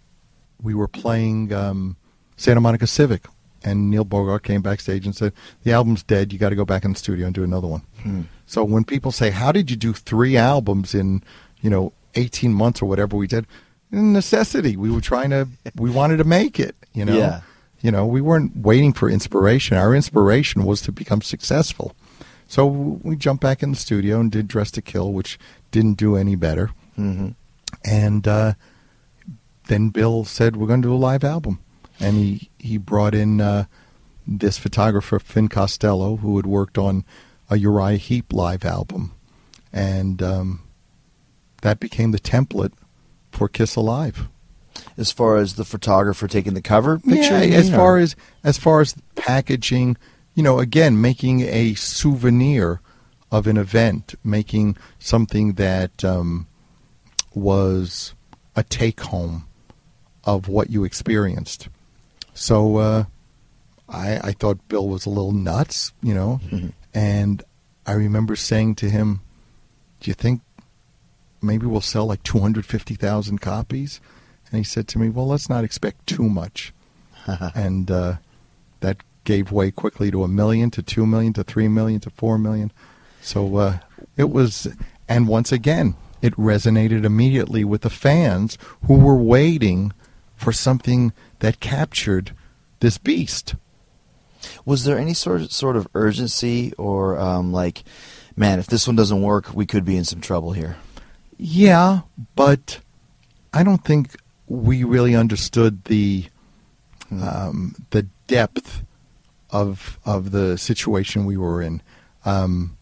Speaker 5: we were playing um, Santa Monica Civic, and Neil Bogart came backstage and said, "The album's dead. You got to go back in the studio and do another one." So when people say, "How did you do three albums in, you know, eighteen months or whatever we did?" Necessity. We were trying to. We wanted to make it. You know.
Speaker 2: Yeah.
Speaker 5: You know, we weren't waiting for inspiration. Our inspiration was to become successful. So we jumped back in the studio and did Dress to Kill, which didn't do any better. Mm-hmm. And uh, then Bill said, "We're going to do a live album," and he he brought in uh, this photographer Fin Costello, who had worked on a Uriah Heep live album, and um, that became the template for Kiss Alive.
Speaker 2: As far as the photographer taking the cover picture,
Speaker 5: Yeah, as far as as far as packaging, you know, again, making a souvenir of an event, making something that um, was a take home of what you experienced. So uh, I, I thought Bill was a little nuts, you know, and I remember saying to him, "Do you think maybe we'll sell like two hundred fifty thousand copies?" And he said to me, "Well, let's not expect too much." and uh, gave way quickly to a million, to two million, to three million, to four million. So uh, it was, and once again, it resonated immediately with the fans who were waiting for something that captured this beast.
Speaker 2: Was there any sort of, sort of urgency or um, like, man, if this one doesn't work, we could be in some trouble here?
Speaker 5: Yeah, but I don't think we really understood the um, the depth of of the situation we were in. Um,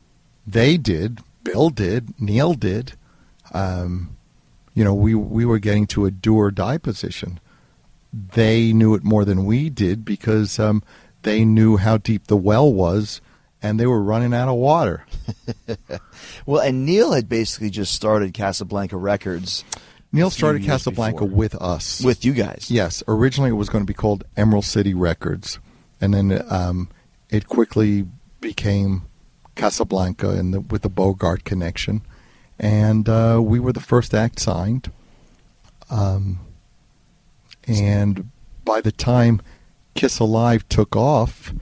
Speaker 5: they did, Bill did, Neil did. Um, you know, we we were getting to a do or die position. They knew it more than we did because um, they knew how deep the well was, and they were running out of water.
Speaker 2: Well, and Neil had basically just started Casablanca Records
Speaker 5: Neil started Casablanca
Speaker 2: before.
Speaker 5: with us.
Speaker 2: with you guys.
Speaker 5: Yes, originally it was going to be called Emerald City Records, and then um, it quickly became Casablanca and the, with the Bogart connection, and uh, we were the first act signed. Um, and by the time Kiss Alive took off,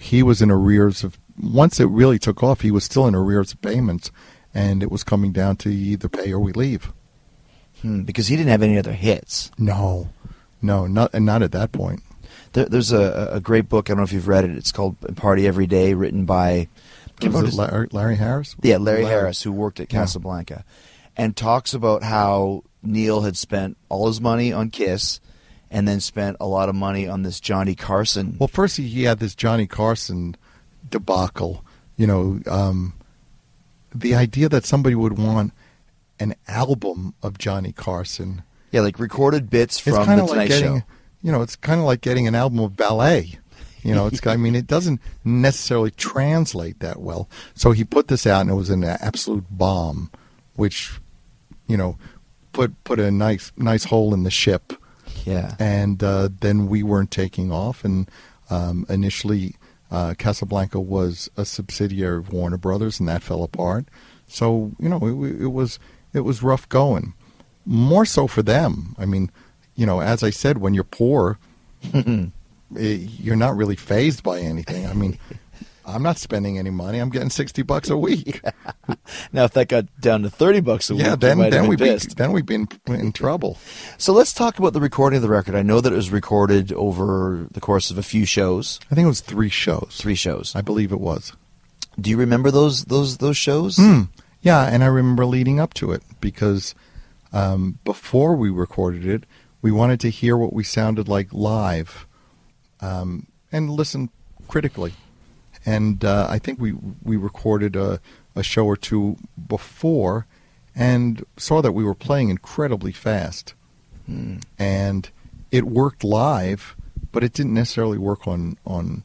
Speaker 5: he was in arrears of. Once it really took off, he was still in arrears of payments, and it was coming down to either pay or we leave.
Speaker 2: Hmm, because he didn't have any other hits.
Speaker 5: No, no, not and not at that point.
Speaker 2: There, there's a, a great book. I don't know if you've read it. It's called Party Every Day, written by
Speaker 5: Larry, Larry Harris?
Speaker 2: yeah Larry, Harris, who worked at
Speaker 5: Yeah.
Speaker 2: Casablanca. and talks about how Neil had spent all his money on Kiss and then spent a lot of money on this Johnny Carson.
Speaker 5: Well, first he had this Johnny Carson debacle. You know, um, the idea that somebody would want an album of Johnny Carson.
Speaker 2: yeah, like recorded bits from
Speaker 5: kind
Speaker 2: the
Speaker 5: of
Speaker 2: Tonight
Speaker 5: like getting,
Speaker 2: Show.
Speaker 5: You know, it's kind of like getting an album of ballet. You know, it's. I mean, it doesn't necessarily translate that well. So he put this out, and it was an absolute bomb, which, you know, put put a nice nice hole in the ship.
Speaker 2: Yeah.
Speaker 5: and uh, then we weren't taking off. And um, initially, uh, Casablanca was a subsidiary of Warner Brothers, and that fell apart. So you know, it, it was it was rough going. More so for them. I mean, you know, as I said, when you're poor, eh, you're not really phased by anything. I mean. I'm not spending any money. I'm getting sixty bucks a week.
Speaker 2: Now, if that got down to thirty bucks a week,
Speaker 5: Yeah,
Speaker 2: you
Speaker 5: then then
Speaker 2: been
Speaker 5: we'd be then we'd be in, in trouble.
Speaker 2: So let's talk about the recording of the record. I know that it was recorded over the course of a few shows,
Speaker 5: I think it was three shows.
Speaker 2: three shows.
Speaker 5: I believe it was.
Speaker 2: Do you remember those those those shows?
Speaker 5: Hmm. Yeah, and I remember leading up to it because um, before we recorded it, we wanted to hear what we sounded like live um, and listen critically. And uh, I think we we recorded a, a show or two before and saw that we were playing incredibly fast. And it worked live, but it didn't necessarily work on, on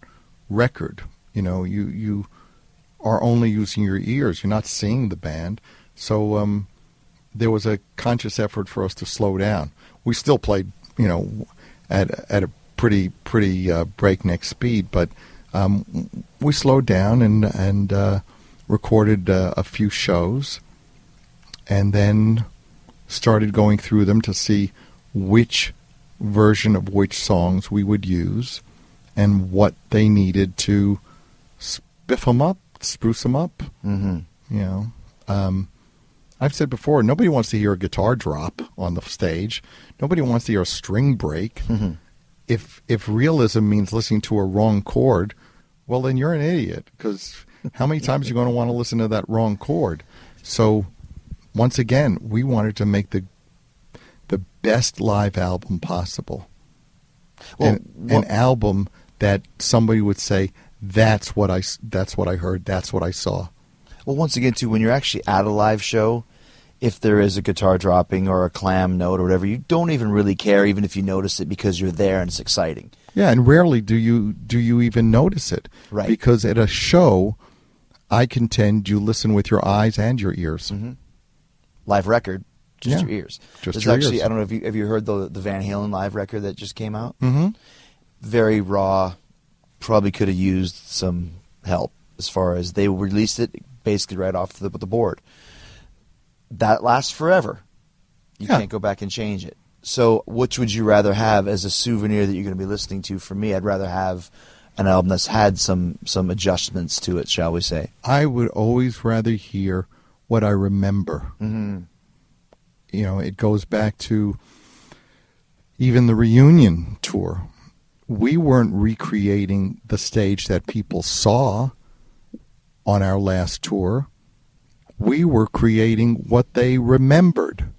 Speaker 5: record. You know, you, you are only using your ears. You're not seeing the band. So um, there was a conscious effort for us to slow down. We still played, you know, at at a pretty pretty uh, breakneck speed, but um, we slowed down and and uh, recorded uh, a few shows, and then started going through them to see which version of which songs we would use and what they needed to spiff them up, spruce them up.
Speaker 2: Mm-hmm.
Speaker 5: You know, um, I've said before, nobody wants to hear a guitar drop on the stage. Nobody wants to hear a string break. Mm-hmm. If if realism means listening to a wrong chord, well, then you're an idiot. Because how many times are you going to want to listen to that wrong chord? So, once again, we wanted to make the the best live album possible.
Speaker 2: Well,
Speaker 5: an,
Speaker 2: what-
Speaker 5: an album that somebody would say, "That's what I that's what I heard. That's what I saw."
Speaker 2: Well, once again, too, when you're actually at a live show, if there is a guitar dropping or a clam note or whatever, you don't even really care, even if you notice it, because you're there and it's exciting.
Speaker 5: Yeah, and rarely do you do you even notice it.
Speaker 2: Right.
Speaker 5: Because at a show, I contend you listen with your eyes and your ears.
Speaker 2: Live record, just
Speaker 5: Yeah,
Speaker 2: your ears.
Speaker 5: just
Speaker 2: There's
Speaker 5: your
Speaker 2: actually,
Speaker 5: ears.
Speaker 2: I don't know if you have you heard the the Van Halen live record that just came out.
Speaker 5: Mm-hmm.
Speaker 2: Very raw. Probably could have used some help as far as they released it basically right off the, the board. That lasts forever. You
Speaker 5: Yeah.
Speaker 2: can't go back and change it. So, which would you rather have as a souvenir that you're going to be listening to? For me, I'd rather have an album that's had some some adjustments to it, shall we say?
Speaker 5: I would always rather hear what I remember.
Speaker 2: Mm-hmm.
Speaker 5: You know, it goes back to even the reunion tour. We weren't recreating the stage that people saw on our last tour. We were creating what they remembered,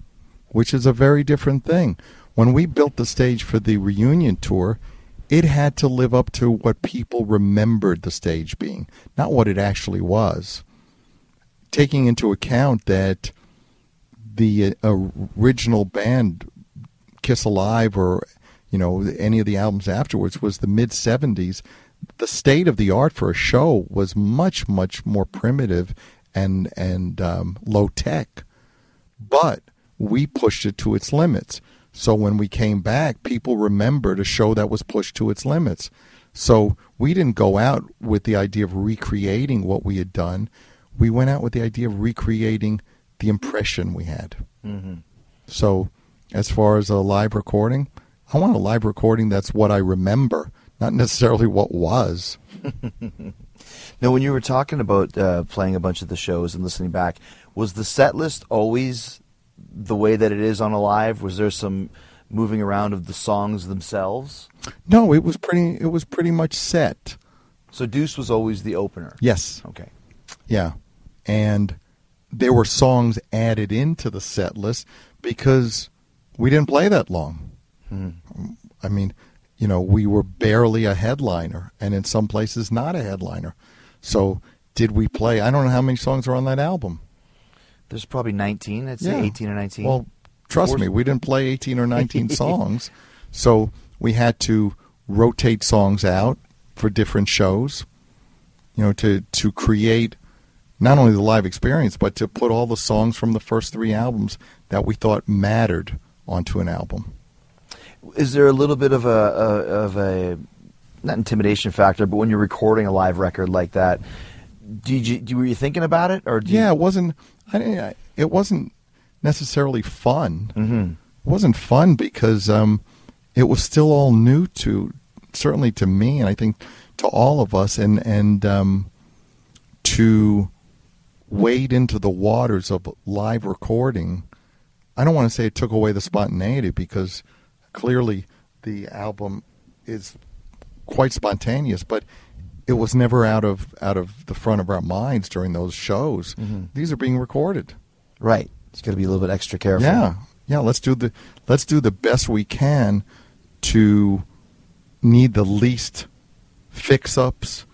Speaker 5: which is a very different thing. When we built the stage for the reunion tour, it had to live up to what people remembered the stage being, not what it actually was. Taking into account that the uh, original band Kiss Alive or you know any of the albums afterwards was the mid 70s the state of the art for a show was much much more primitive and and um, low tech. But we pushed it to its limits. So when we came back people remembered a show that was pushed to its limits. So we didn't go out with the idea of recreating what we had done. We went out with the idea of recreating the impression we had. So, as far as a live recording, I want a live recording that's what I remember, not necessarily what was.
Speaker 2: Now, when you were talking about uh, playing a bunch of the shows and listening back, was the set list always the way that it is on a live? Was there some moving around of the songs themselves?
Speaker 5: No, it was pretty. It was pretty much set.
Speaker 2: So Deuce was always the opener.
Speaker 5: Yes,
Speaker 2: Okay.
Speaker 5: yeah, and there were songs added into the set list because we didn't play that long. I mean, you know, we were barely a headliner, and in some places not a headliner. So, did we play? I don't know how many songs are on that album.
Speaker 2: There's probably 19. I'd say
Speaker 5: Yeah.
Speaker 2: 18 or 19.
Speaker 5: Well, trust
Speaker 2: Four-
Speaker 5: me, we didn't play 18 or 19 songs. So we had to rotate songs out for different shows, you know, to, to create not only the live experience, but to put all the songs from the first three albums that we thought mattered onto an album.
Speaker 2: Is there a little bit of a, a of a not intimidation factor, but when you're recording a live record like that, did you, do- were you thinking about it or do you,
Speaker 5: Yeah, it wasn't. I, I- it wasn't necessarily fun. Mm-hmm. It wasn't fun because um, it was still all new to, certainly to me, and I think to all of us, and and um, to wade into the waters of live recording. I don't want to say it took away the spontaneity because clearly the album is quite spontaneous, but it was never out of out of the front of our minds during those shows. Mm-hmm. These are being recorded.
Speaker 2: right? It's got to be a little bit extra careful.
Speaker 5: Yeah, yeah. Let's do the let's do the best we can to need the least fix ups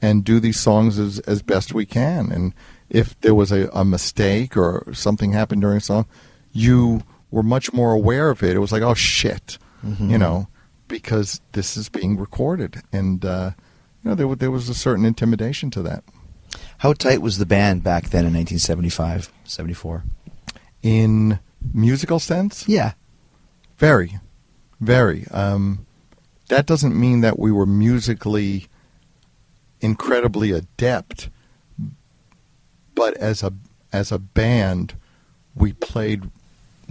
Speaker 5: and do these songs as as best we can. And if there was a, a mistake or something happened during a song, you were much more aware of it. It was like, oh shit, you know, because this is being recorded, and uh, you know there there was a certain intimidation to that.
Speaker 2: How tight was the band back then in 1975, 74?
Speaker 5: In musical sense,
Speaker 2: Yeah.
Speaker 5: Very, very. Um, that doesn't mean that we were musically incredibly adept, but as a as a band, we played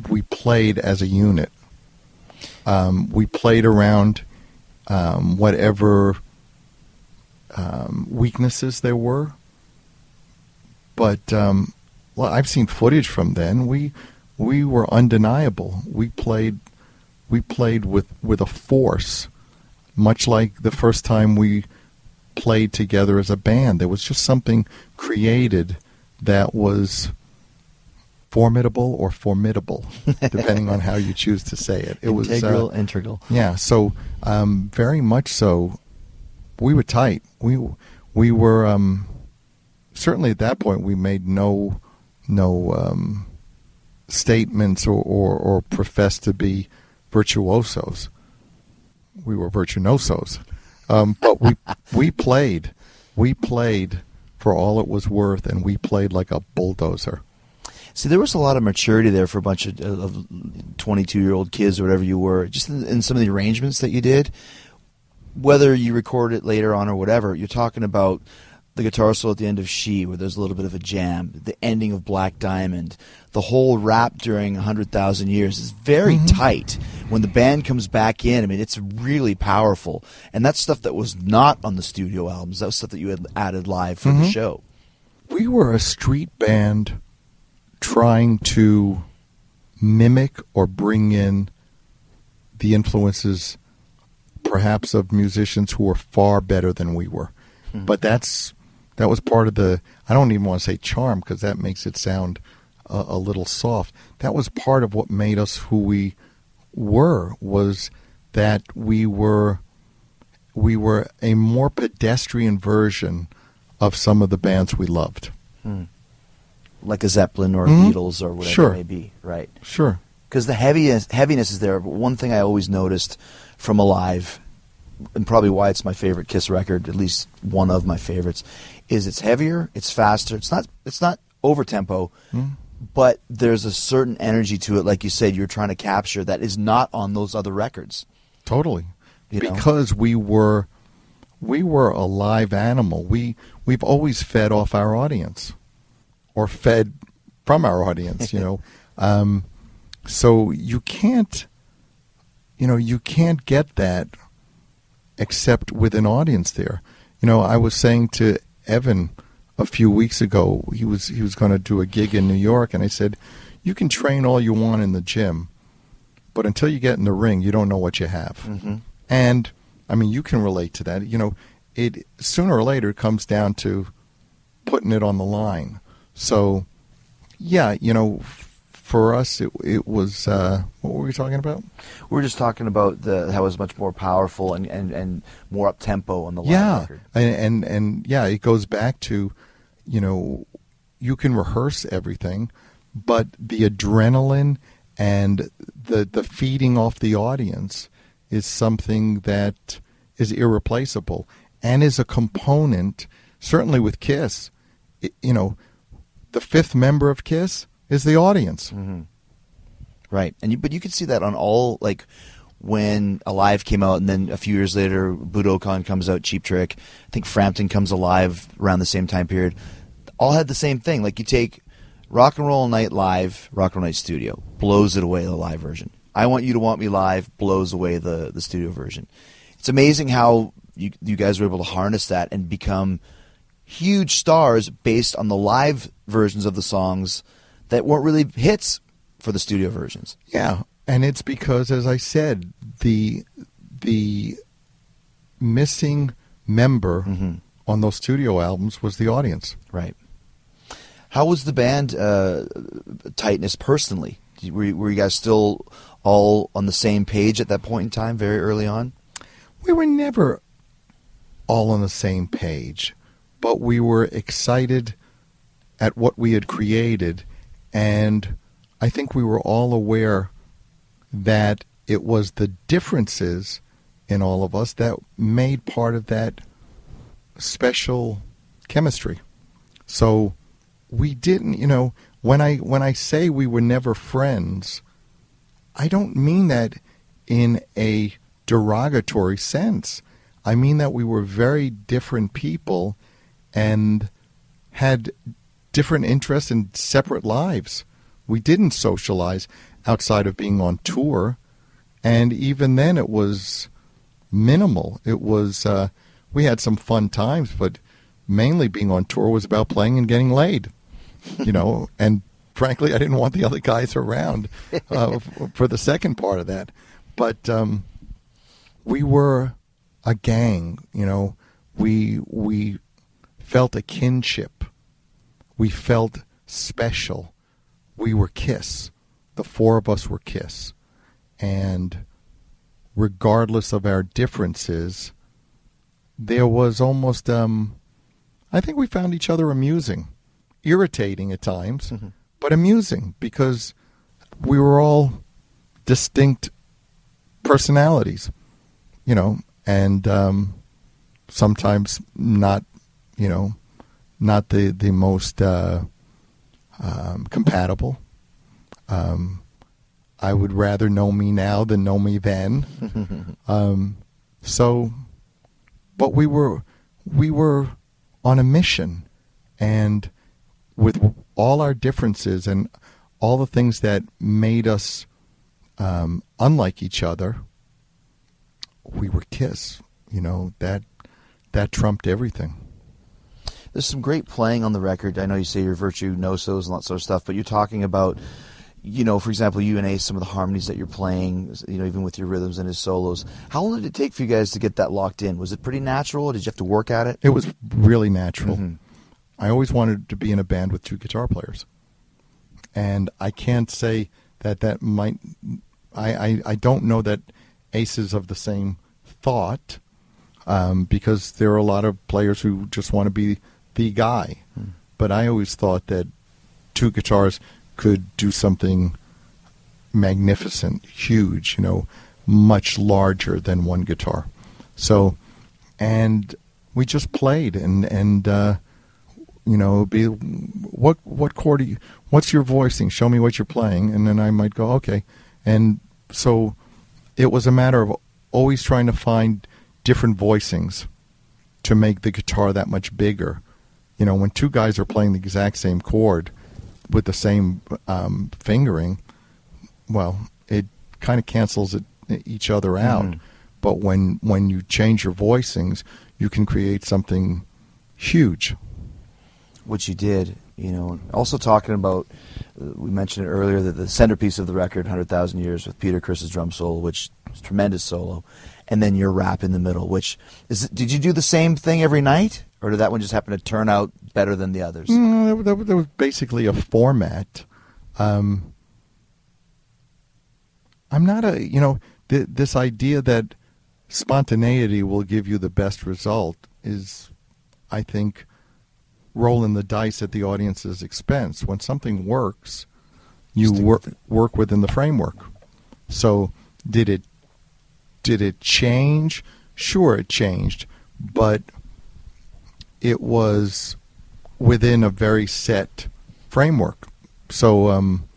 Speaker 5: we played as a unit. Um, we played around um, whatever um, weaknesses there were. But um, well, I've seen footage from then. We we were undeniable. We played we played with with a force, much like the first time we played together as a band. There was just something created that was formidable or formidable, depending on how you choose to say it. It was uh,
Speaker 2: integral, integral.
Speaker 5: yeah, so um, very much so. We were tight. We we were um, certainly at that point. We made no no um, statements or, or or professed to be virtuosos. We were virtuosos, um, but we we played. We played for all it was worth, and we played like a bulldozer.
Speaker 2: See, there was a lot of maturity there for a bunch of, of 22 year old kids or whatever you were, just in, in some of the arrangements that you did. Whether you record it later on or whatever, you're talking about the guitar solo at the end of She, where there's a little bit of a jam, the ending of Black Diamond, the whole rap during 100,000 Years is very mm-hmm. tight. When the band comes back in, I mean, it's really powerful. And that's stuff that was not on the studio albums. That was stuff that you had added live for the mm-hmm. show.
Speaker 5: we were a street band trying to mimic or bring in the influences perhaps of musicians who were far better than we were. Hmm. But that's that was part of the i don't even want to say charm because that makes it sound a, a little soft. That was part of what made us who we were was that we were we were a more pedestrian version of some of the bands we loved hmm.
Speaker 2: Like a Zeppelin or
Speaker 5: Mhm.
Speaker 2: Beatles or whatever
Speaker 5: Sure.
Speaker 2: it may be, right?
Speaker 5: sure
Speaker 2: because the heaviness heaviness is there. But one thing I always noticed from Alive, and probably why it's my favorite Kiss record, at least one of my favorites, is it's heavier, it's faster. It's not it's not over tempo, but there's a certain energy to it, like you said, you're trying to capture that is not on those other records.
Speaker 5: Totally.
Speaker 2: You know?
Speaker 5: because we were we were a live animal. We we've always fed off our audience or fed from our audience, you know. um, so you can't you know, you can't get that except with an audience there. You know, I was saying to Evan a few weeks ago, he was he was going to do a gig in New York and I said, "You can train all you want in the gym, but until you get in the ring, you don't know what you have. And I mean, you can relate to that. You know, it sooner or later comes down to putting it on the line. So yeah, you know, for us, it, it was. Uh, what were we talking about?
Speaker 2: We were just talking about the how it was much more powerful and, and, and more up tempo on the live
Speaker 5: yeah,
Speaker 2: record.
Speaker 5: and, and and yeah, it goes back to, you know, you can rehearse everything, but the adrenaline and the the feeding off the audience is something that is irreplaceable and is a component. Certainly with Kiss, you know, the fifth member of Kiss is the audience. Mm-hmm.
Speaker 2: Right, and you, but you could see that on all like when Alive came out, and then a few years later, Budokan comes out, Cheap Trick. I think Frampton comes alive around the same time period. All had the same thing. Like you take Rock and Roll Night Live, Rock and Roll Night Studio, blows it away the live version. I Want You to Want Me Live blows away the the studio version. It's amazing how you you guys were able to harness that and become huge stars based on the live versions of the songs that weren't really hits for the studio versions.
Speaker 5: Yeah, and it's because, as I said, the the missing member on those studio albums was the audience.
Speaker 2: Right. How was the band uh, tightness personally? Were were you guys still all on the same page at that point in time, very early on?
Speaker 5: We were never all on the same page, but we were excited at what we had created, and I think we were all aware that it was the differences in all of us that made part of that special chemistry. So we didn't, you know, when I when I say we were never friends, I don't mean that in a derogatory sense. I mean that we were very different people and had different interests and separate lives. We didn't socialize outside of being on tour, and even then it was minimal. It was uh, we had some fun times, but mainly being on tour was about playing and getting laid. You know, and frankly, I didn't want the other guys around uh, for the second part of that. But um, we were a gang. You know, we we felt a kinship. We felt special. We were Kiss. The four of us were Kiss, and regardless of our differences, there was almost um, I think we found each other amusing, irritating at times, but amusing because we were all distinct personalities, you know, and um, sometimes not, you know, not the the most uh, um, compatible. Um, I would rather know me now than know me then. um, so, but we were we were on a mission, and with all our differences and all the things that made us um, unlike each other, we were Kiss. You know that that trumped everything.
Speaker 2: There's some great playing on the record. I know you say you're virtuosos and that sort of stuff, but you're talking about, you know, for example, you and Ace, some of the harmonies that you're playing, you know, even with your rhythms and his solos. How long did it take for you guys to get that locked in? Was it pretty natural? Did you have to work at it?
Speaker 5: It was really natural. I always wanted to be in a band with two guitar players, and I can't say that that might. I I, I don't know that Ace is of the same thought, um, because there are a lot of players who just want to be the guy. But I always thought that two guitars could do something magnificent, huge, you know, much larger than one guitar. So, and we just played and and uh, you know, be what what chord you, what's your voicing? Show me what you're playing, and then I might go okay. And so, it was a matter of always trying to find different voicings to make the guitar that much bigger. You know, when two guys are playing the exact same chord with the same um, fingering, well, it kind of cancels it, each other out. But when when you change your voicings, you can create something huge.
Speaker 2: which you did. You know, also talking about, uh, we mentioned it earlier that the centerpiece of the record, Hundred Thousand Years," with Peter Criss's drum solo, which is tremendous solo, and then your rap in the middle. Which is, did you do the same thing every night, or did that one just happen to turn out better than the others?
Speaker 5: Mm, there, there, was basically a format. Um, I'm not a, you know, th- this idea that spontaneity will give you the best result is, I think, rolling the dice at the audience's expense. When something works, you work work within the framework. So, did it did it change? Sure, it changed, but it was within a very set framework. So um,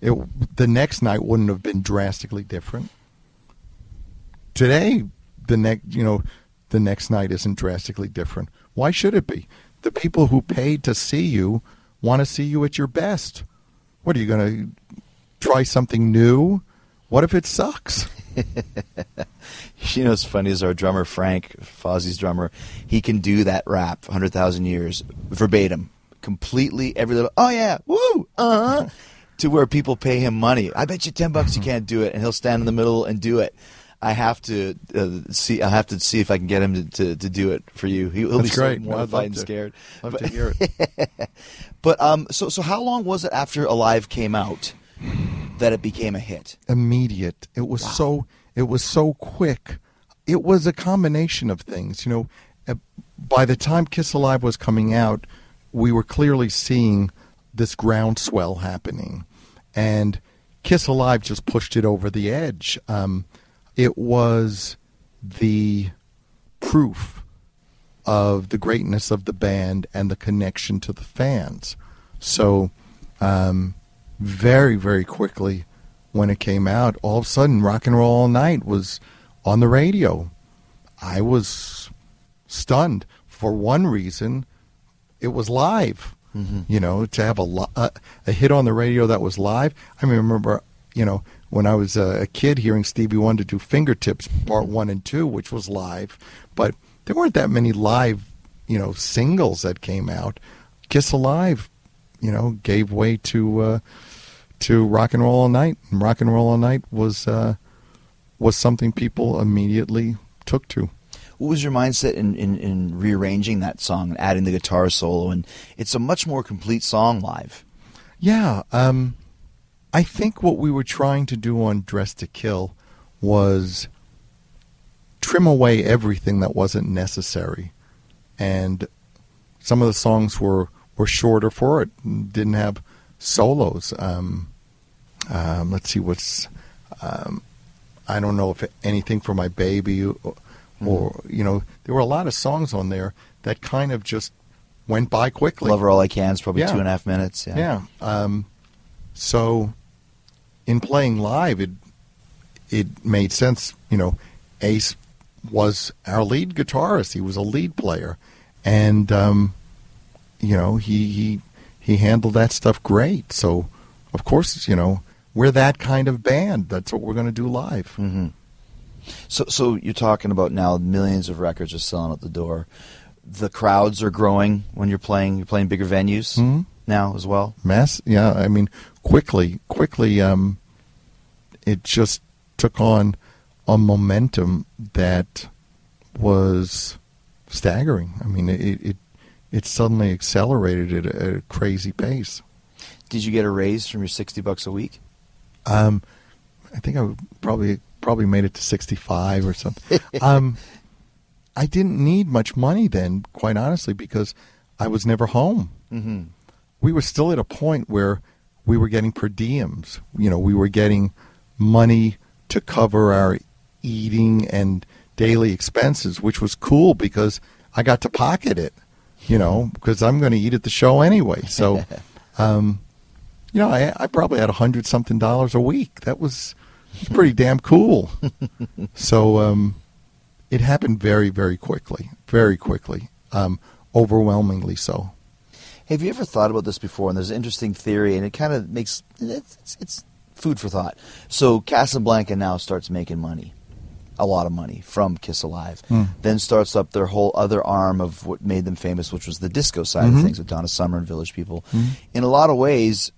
Speaker 5: it, the next night wouldn't have been drastically different. Today, the next you know, the next night isn't drastically different. Why should it be? The people who paid to see you want to see you at your best. What are you going to try something new? What if it sucks?
Speaker 2: you know, what's funny is our drummer Frank, Fozzy's drummer. He can do that rap, hundred thousand years, verbatim, completely every little. Oh yeah, woo, uh huh. to where people pay him money. I bet you ten bucks you can't do it, and he'll stand in the middle and do it. I have to uh, see. I have to see if I can get him to, to, to do it for you. He, will be
Speaker 5: great.
Speaker 2: so mortified
Speaker 5: love
Speaker 2: and
Speaker 5: to-
Speaker 2: scared.
Speaker 5: Love
Speaker 2: but,
Speaker 5: to hear it.
Speaker 2: but um, so so how long was it after Alive came out that it became a hit?
Speaker 5: immediate. It was so it was so quick. It was a combination of things. You know, Uh, by the time Kiss Alive was coming out, we were clearly seeing this groundswell happening, and Kiss Alive just pushed it over the edge. Um, it was the proof of the greatness of the band and the connection to the fans. So, um, very, very quickly, when it came out, all of a sudden, Rock and Roll All Night was on the radio. I was stunned. For one reason, it was live. You know, to have a, li- a a hit on the radio that was live. I remember, you know, when I was a, a kid hearing Stevie Wonder do Fingertips Part One and Two, which was live, but there weren't that many live, you know, singles that came out. Kiss Alive, you know, gave way to uh, to Rock and Roll All Night, and Rock and Roll All Night was uh, was something people immediately took to.
Speaker 2: What was your mindset in, in, in rearranging that song and adding the guitar solo? And it's a much more complete song live.
Speaker 5: Yeah, um, I think what we were trying to do on Dressed to Kill was trim away everything that wasn't necessary, and some of the songs were were shorter for it, didn't have solos. Um, um, let's see what's. Um, I don't know if anything for my baby, or, or you know, there were a lot of songs on there that kind of just went by quickly.
Speaker 2: Love Her All I Can is probably
Speaker 5: Yeah.
Speaker 2: two and a half minutes. Yeah.
Speaker 5: Yeah. Um, so, in playing live, it it made sense. You know, Ace was our lead guitarist. He was a lead player, and um, you know he he he handled that stuff great. So, of course, you know we're that kind of band. That's what we're going to do live.
Speaker 2: So, so you're talking about now millions of records are selling out the door. The crowds are growing when you're playing. You're playing bigger venues
Speaker 5: Mhm.
Speaker 2: now as well.
Speaker 5: Mass, yeah. I mean, quickly, quickly, um, it just took on a momentum that was staggering. I mean, it it it suddenly accelerated at a, at a crazy pace.
Speaker 2: Did you get a raise from your sixty bucks a week?
Speaker 5: Um, I think I probably probably made it to sixty five or something. um, I didn't need much money then, quite honestly, because I was never home.
Speaker 2: Mm-hmm.
Speaker 5: we were still at a point where we were getting per diems. You know, we were getting money to cover our eating and daily expenses, which was cool because I got to pocket it. You know, because I'm going to eat at the show anyway. So, um, you know, I, I probably had a hundred something dollars a week. That was pretty damn cool. so, um, it happened very, very quickly, very quickly, um, overwhelmingly so.
Speaker 2: Have you ever thought about this before? And there's an interesting theory, and it kind of makes it's, it's, it's food for thought. So Casablanca now starts making money, a lot of money from Kiss Alive. Then starts up their whole other arm of what made them famous, which was the disco side of things with Donna Summer and Village People. In a lot of ways,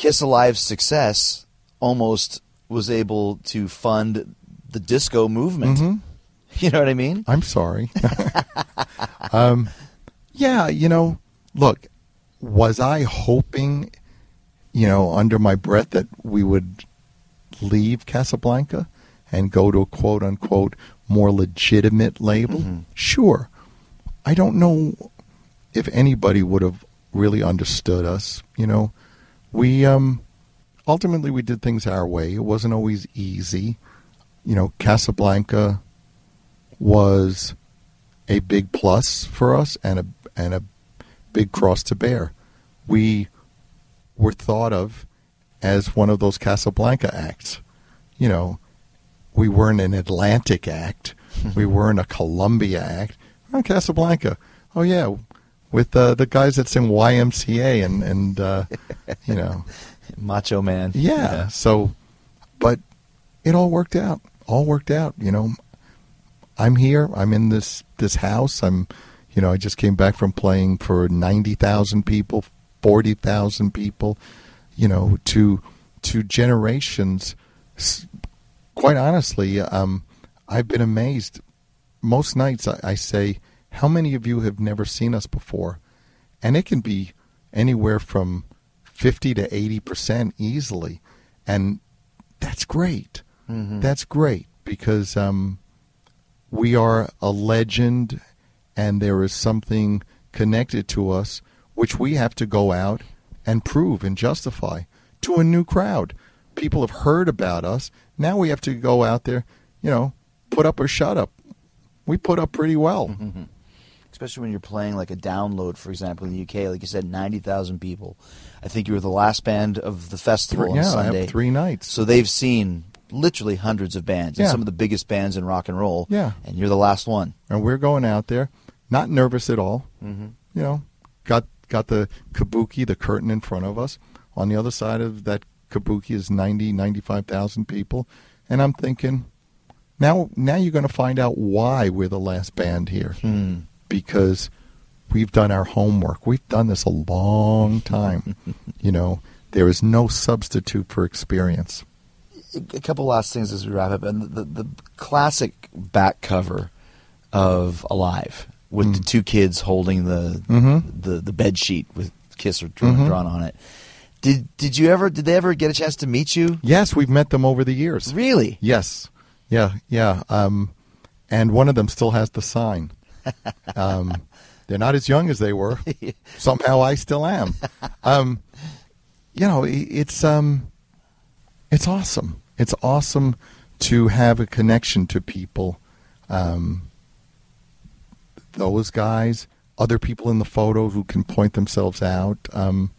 Speaker 2: Kiss Alive's success almost was able to fund the disco movement. You know what I mean?
Speaker 5: I'm sorry. um, Yeah, you know, look, was I hoping, you know, under my breath that we would leave Casablanca and go to a quote unquote more legitimate label? Sure. I don't know if anybody would have really understood us. You know, we um, ultimately we did things our way. It wasn't always easy. You know, Casablanca was a big plus for us and a and a big cross to bear. We were thought of as one of those Casablanca acts. You know, we weren't an Atlantic act. we weren't a Columbia act. We're Casablanca. Oh yeah, with uh, the guys that sing YMCA and and uh, you know
Speaker 2: Macho Man.
Speaker 5: yeah. So, but it all worked out. All worked out. You know, I'm here. I'm in this this house. I'm, you know, I just came back from playing for ninety thousand people, forty thousand people. You know, to to generations. Quite honestly, um, I've been amazed. Most nights I, I say, "How many of you have never seen us before?" And it can be anywhere from fifty to eighty percent easily, and that's great. That's great because um, we are a legend, and there is something connected to us which we have to go out and prove and justify to a new crowd. People have heard about us. Now we have to go out there, you know, put up or shut up. We put up pretty well.
Speaker 2: Especially when you're playing like a download, for example, in the UK. Like you said, ninety thousand people. I think you were the last band of the festival
Speaker 5: Three-
Speaker 2: on
Speaker 5: yeah, I
Speaker 2: Sunday.
Speaker 5: have three nights.
Speaker 2: So they've seen literally hundreds of bands and some of the biggest bands in rock and roll.
Speaker 5: Yeah.
Speaker 2: and you're the last one.
Speaker 5: and we're going out there, not nervous at all. Mm-hmm. You know, got got the kabuki, the curtain in front of us. On the other side of that kabuki is 90, 95,000 people, and I'm thinking, now now you're going to find out why we're the last band here, because we've done our homework. We've done this a long time. you know, there is no substitute for experience.
Speaker 2: a couple last things as we wrap up, and the, the, classic back cover of Alive with the two kids holding the
Speaker 5: Mhm.
Speaker 2: the the bed sheet with Kiss or drawn, drawn on it. Did did you ever did they ever get a chance to meet you?
Speaker 5: Yes, we've met them over the years.
Speaker 2: Really?
Speaker 5: Yes. Yeah, yeah. Um, and one of them still has the sign. Um, they're not as young as they were. Somehow I still am. Um, you know, it's um, it's awesome. It's awesome to have a connection to people. Um, those guys, other people in the photo who can point themselves out. Um,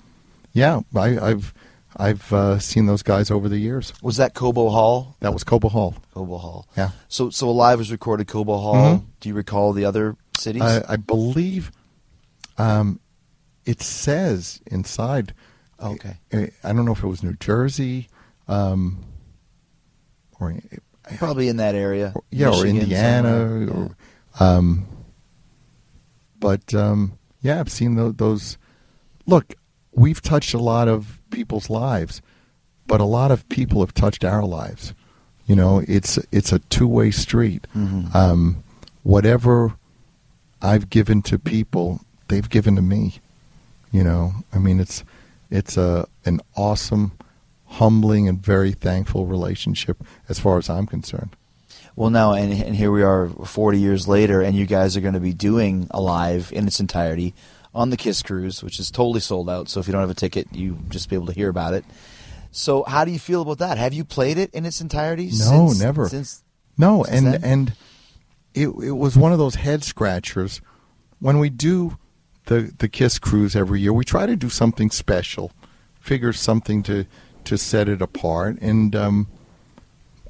Speaker 5: yeah, I, I've I've uh, seen those guys over the years.
Speaker 2: Was that Cobo Hall?
Speaker 5: That was Cobo Hall.
Speaker 2: Cobo Hall.
Speaker 5: Yeah.
Speaker 2: So so Alive was recorded Cobo Hall.
Speaker 5: Mhm.
Speaker 2: Do you recall the other cities?
Speaker 5: I, I believe um, it says inside.
Speaker 2: Okay.
Speaker 5: I, I don't know if it was New Jersey, um, or
Speaker 2: Probably in that area.
Speaker 5: yeah, or Indiana,
Speaker 2: somewhere.
Speaker 5: or, um, but um, yeah, I've seen those, those. Look, we've touched a lot of people's lives, but a lot of people have touched our lives. You know, it's it's a two way street.
Speaker 2: Mhm.
Speaker 5: Um, whatever I've given to people, they've given to me. You know, I mean, it's it's a an awesome, humbling, and very thankful relationship as far as I'm concerned.
Speaker 2: Well, now, and, and here we are 40 years later, and you guys are going to be doing Alive in its entirety on the Kiss Cruise, which is totally sold out. So if you don't have a ticket, you just be able to hear about it. So how do you feel about that? Have you played it in its entirety?
Speaker 5: No,
Speaker 2: since,
Speaker 5: never.
Speaker 2: Since
Speaker 5: No,
Speaker 2: Since
Speaker 5: and
Speaker 2: then?
Speaker 5: and it it was one of those head scratchers. When we do the the Kiss cruise every year, we try to do something special, figure something to to set it apart, and um,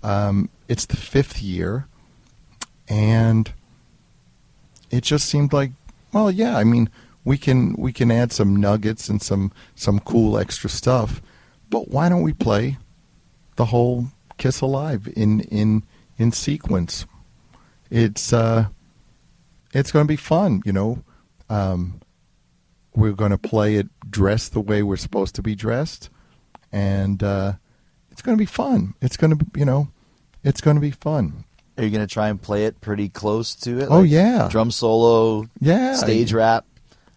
Speaker 5: um, it's the fifth year, and it just seemed like, well, yeah, I mean, we can we can add some nuggets and some some cool extra stuff, but why don't we play the whole Kiss Alive in in in sequence? It's uh, it's going to be fun, you know. Um, we're going to play it dressed the way we're supposed to be dressed, and uh, it's going to be fun. It's going to be, you know, it's going to be fun.
Speaker 2: are you going to try and play it pretty close to it?
Speaker 5: Oh, yeah.
Speaker 2: drum solo,
Speaker 5: Yeah,
Speaker 2: stage rap.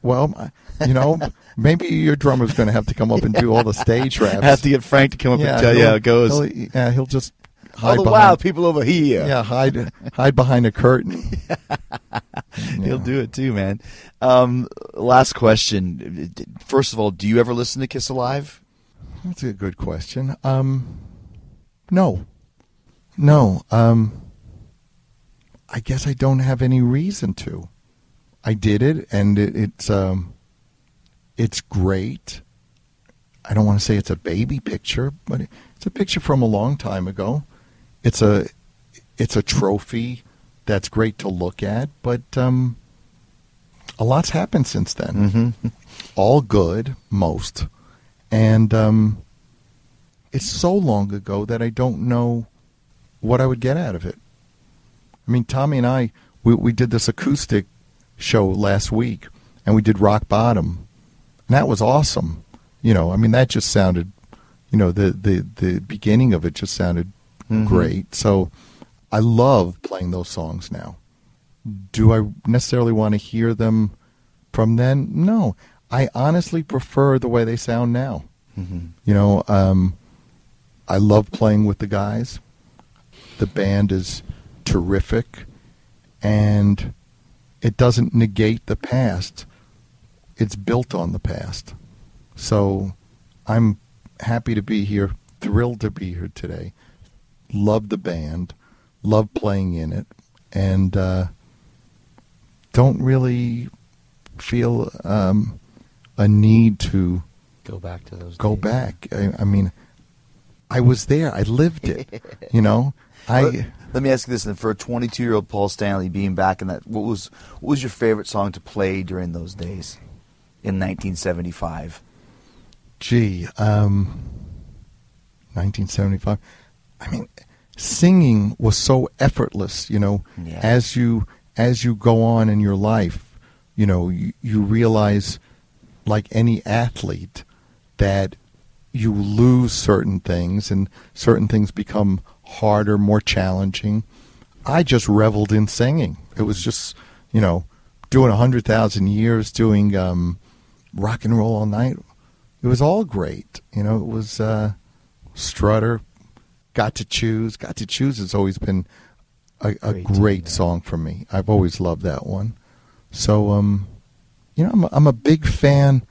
Speaker 5: Well, you know, maybe your drummer's going to have to come up and do all the stage raps.
Speaker 2: Have to get Frank to come up and tell you how it goes.
Speaker 5: he'll- yeah, he'll just
Speaker 2: All
Speaker 5: hide
Speaker 2: the
Speaker 5: behind.
Speaker 2: wild people over here.
Speaker 5: Yeah, hide hide behind a curtain.
Speaker 2: He'll do it too, man. Um, last question. First of all, do you ever listen to Kiss Alive?
Speaker 5: That's a good question. Um, no, no. Um, I guess I don't have any reason to. I did it, and it, it's um, it's great. I don't want to say it's a baby picture, but it's a picture from a long time ago. It's a it's a trophy that's great to look at, but um, a lot's happened since then.
Speaker 2: Mm-hmm.
Speaker 5: All good, most, and um, it's so long ago that I don't know what I would get out of it. I mean, Tommy and I we we did this acoustic show last week, and we did Rock Bottom, and that was awesome. You know, I mean, that just sounded, you know, the the the beginning of it just sounded
Speaker 2: Mhm.
Speaker 5: great. So, I love playing those songs now. Do I necessarily want to hear them from then? No, I honestly prefer the way they sound now.
Speaker 2: Mm-hmm.
Speaker 5: You know, um, I love playing with the guys. The band is terrific, and it doesn't negate the past. It's built on the past. So I'm happy to be here, thrilled to be here today. Love the band, love playing in it, and uh, don't really feel um, a need to
Speaker 2: Go back to those.
Speaker 5: go
Speaker 2: days.
Speaker 5: back. I, I mean, I was there. I lived it. you know, I
Speaker 2: let me ask you this: then, for a 22-year-old Paul Stanley being back in that, what was what was your favorite song to play during those days in 1975?
Speaker 5: gee, um, 1975. I mean, singing was so effortless. You know,
Speaker 2: Yeah.
Speaker 5: as you as you go on in your life, you know, you, you realize, like any athlete, that you lose certain things and certain things become harder, more challenging. I just reveled in singing. It was just, you know, doing a hundred thousand years, doing um, rock and roll all night. It was all great. You know, it was uh, Strutter, Got to Choose. Got to Choose has always been a, a
Speaker 2: Great
Speaker 5: great, song for me. I've always loved that one. So, um, you know, I'm a, I'm a big fan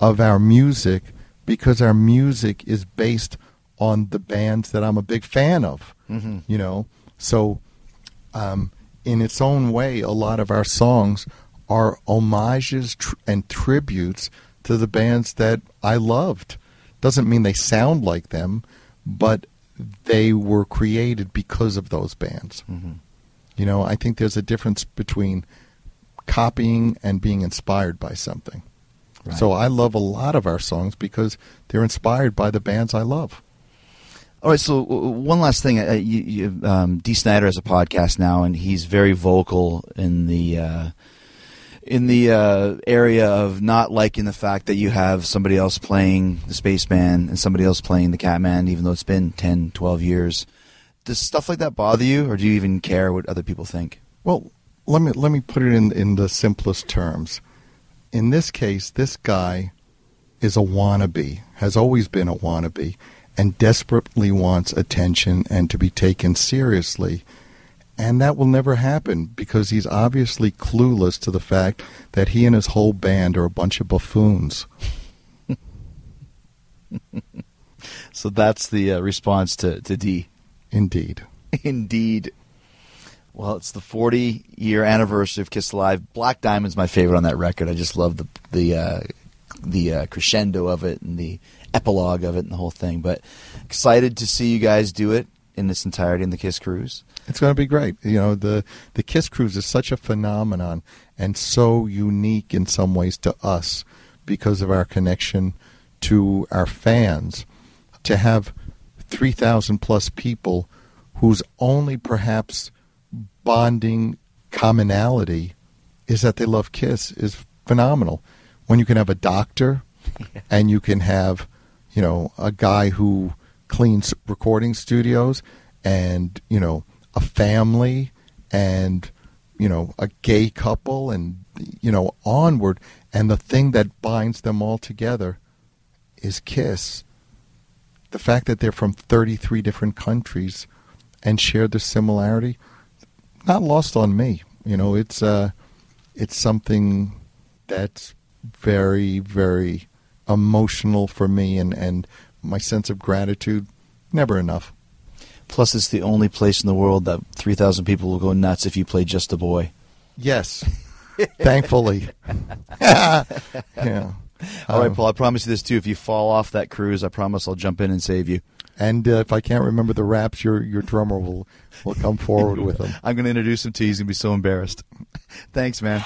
Speaker 5: of our music because our music is based on the bands that I'm a big fan of.
Speaker 2: Mhm.
Speaker 5: You know, so um, in its own way, a lot of our songs are homages tr- and tributes to the bands that I loved. Doesn't mean they sound like them, but they were created because of those bands.
Speaker 2: Mhm.
Speaker 5: You know, I think there's a difference between copying and being inspired by something.
Speaker 2: Right.
Speaker 5: So I love a lot of our songs because they're inspired by the bands I love.
Speaker 2: All right, so uh, one last thing. Uh, you, you, um, Dee Snider has a podcast now, and he's very vocal in the uh, in the uh, area of not liking the fact that you have somebody else playing the Spaceman and somebody else playing the Catman, even though it's been 10, 12 years. Does stuff like that bother you, or do you even care what other people think?
Speaker 5: Well, let me let me put it in in the simplest terms. In this case, this guy is a wannabe, has always been a wannabe, and desperately wants attention and to be taken seriously. And that will never happen because he's obviously clueless to the fact that he and his whole band are a bunch of buffoons.
Speaker 2: So that's the uh, response to, to Dee
Speaker 5: Indeed.
Speaker 2: Indeed. Well, it's the 40 year anniversary of Kiss Alive. Black Diamond's my favorite on that record. I just love the the uh, the uh, crescendo of it and the epilogue of it and the whole thing. But excited to see you guys do it in its entirety in the Kiss Cruise.
Speaker 5: It's going to be great. You know, the the Kiss Cruise is such a phenomenon and so unique in some ways to us because of our connection to our fans. To have 3,000 plus people whose only perhaps bonding commonality is that they love Kiss is phenomenal. When you can have a doctor and you can have, you know, a guy who cleans recording studios and, you know, a family and, you know, a gay couple and, you know, onward. And the thing that binds them all together is Kiss. The fact that they're from 33 different countries and share the similarity, not lost on me. You know, it's uh, it's something that's very, very emotional for me, and and my sense of gratitude never enough.
Speaker 3: Plus, it's the only place in the world that 3,000 people will go nuts if you play Just a Boy.
Speaker 5: Yes, thankfully. yeah.
Speaker 3: All right,
Speaker 5: Um,
Speaker 3: Paul, I promise you this too. If you fall off that cruise, I promise I'll jump in and save you.
Speaker 5: And uh, if I can't remember the raps, your your drummer will will come forward with them.
Speaker 3: I'm going to introduce him to you. He's going to be so embarrassed. Thanks, man.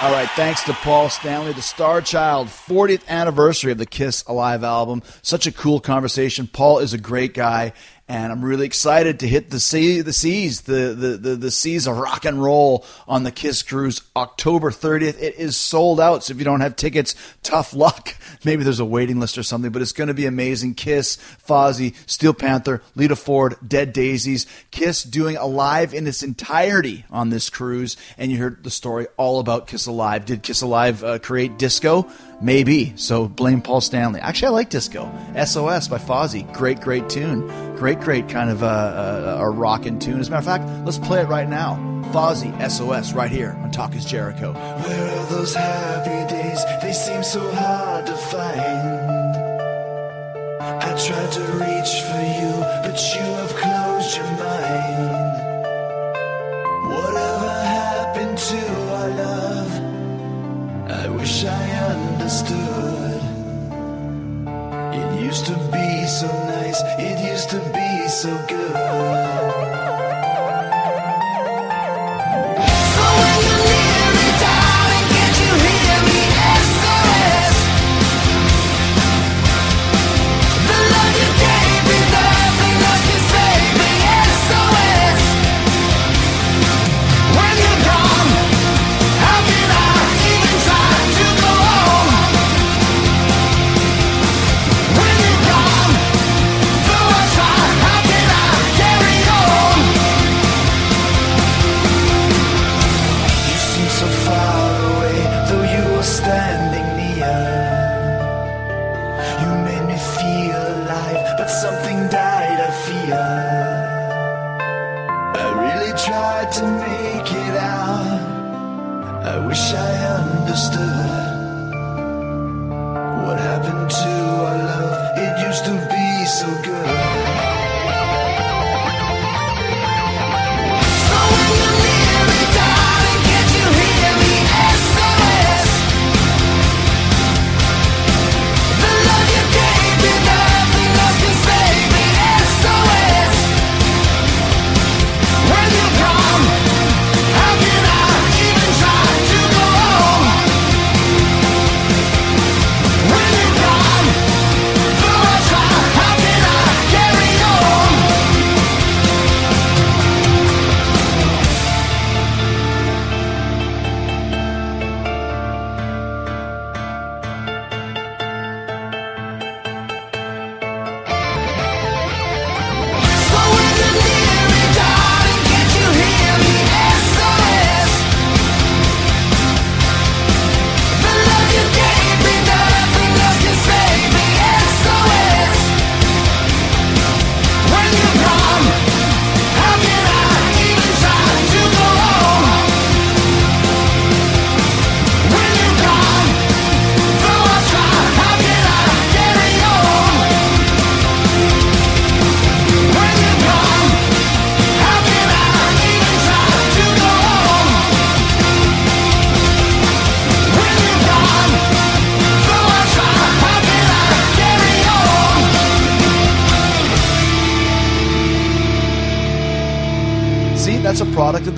Speaker 7: All right,
Speaker 3: thanks to Paul Stanley, the Star Child, 40th anniversary of the Kiss Alive album. Such a cool conversation. Paul is a great guy, and I'm really excited to hit the sea, the seas, the, the, the, the seas of rock and roll on the Kiss cruise October 30th. It is sold out, so if you don't have tickets, tough luck. Maybe there's a waiting list or something, but it's going to be amazing. Kiss, Fozzy, Steel Panther, Lita Ford, Dead Daisies, Kiss doing Alive in its entirety on this cruise, and you heard the story all about Kiss Alive. Did Kiss Alive uh, create disco? Maybe. So blame Paul Stanley. Actually, I like disco. SOS by Fozzy. Great, great tune. Great, great kind of uh, uh, a rockin' tune. As a matter of fact, let's play it right now. Fozzy, SOS, right here on Talk is Jericho.
Speaker 2: Where are those happy days? They seem so hard to find. I tried to reach for you, but you have closed your mind. Whatever happened to our love? I wish I understood. It used to be so nice, it used to be so good.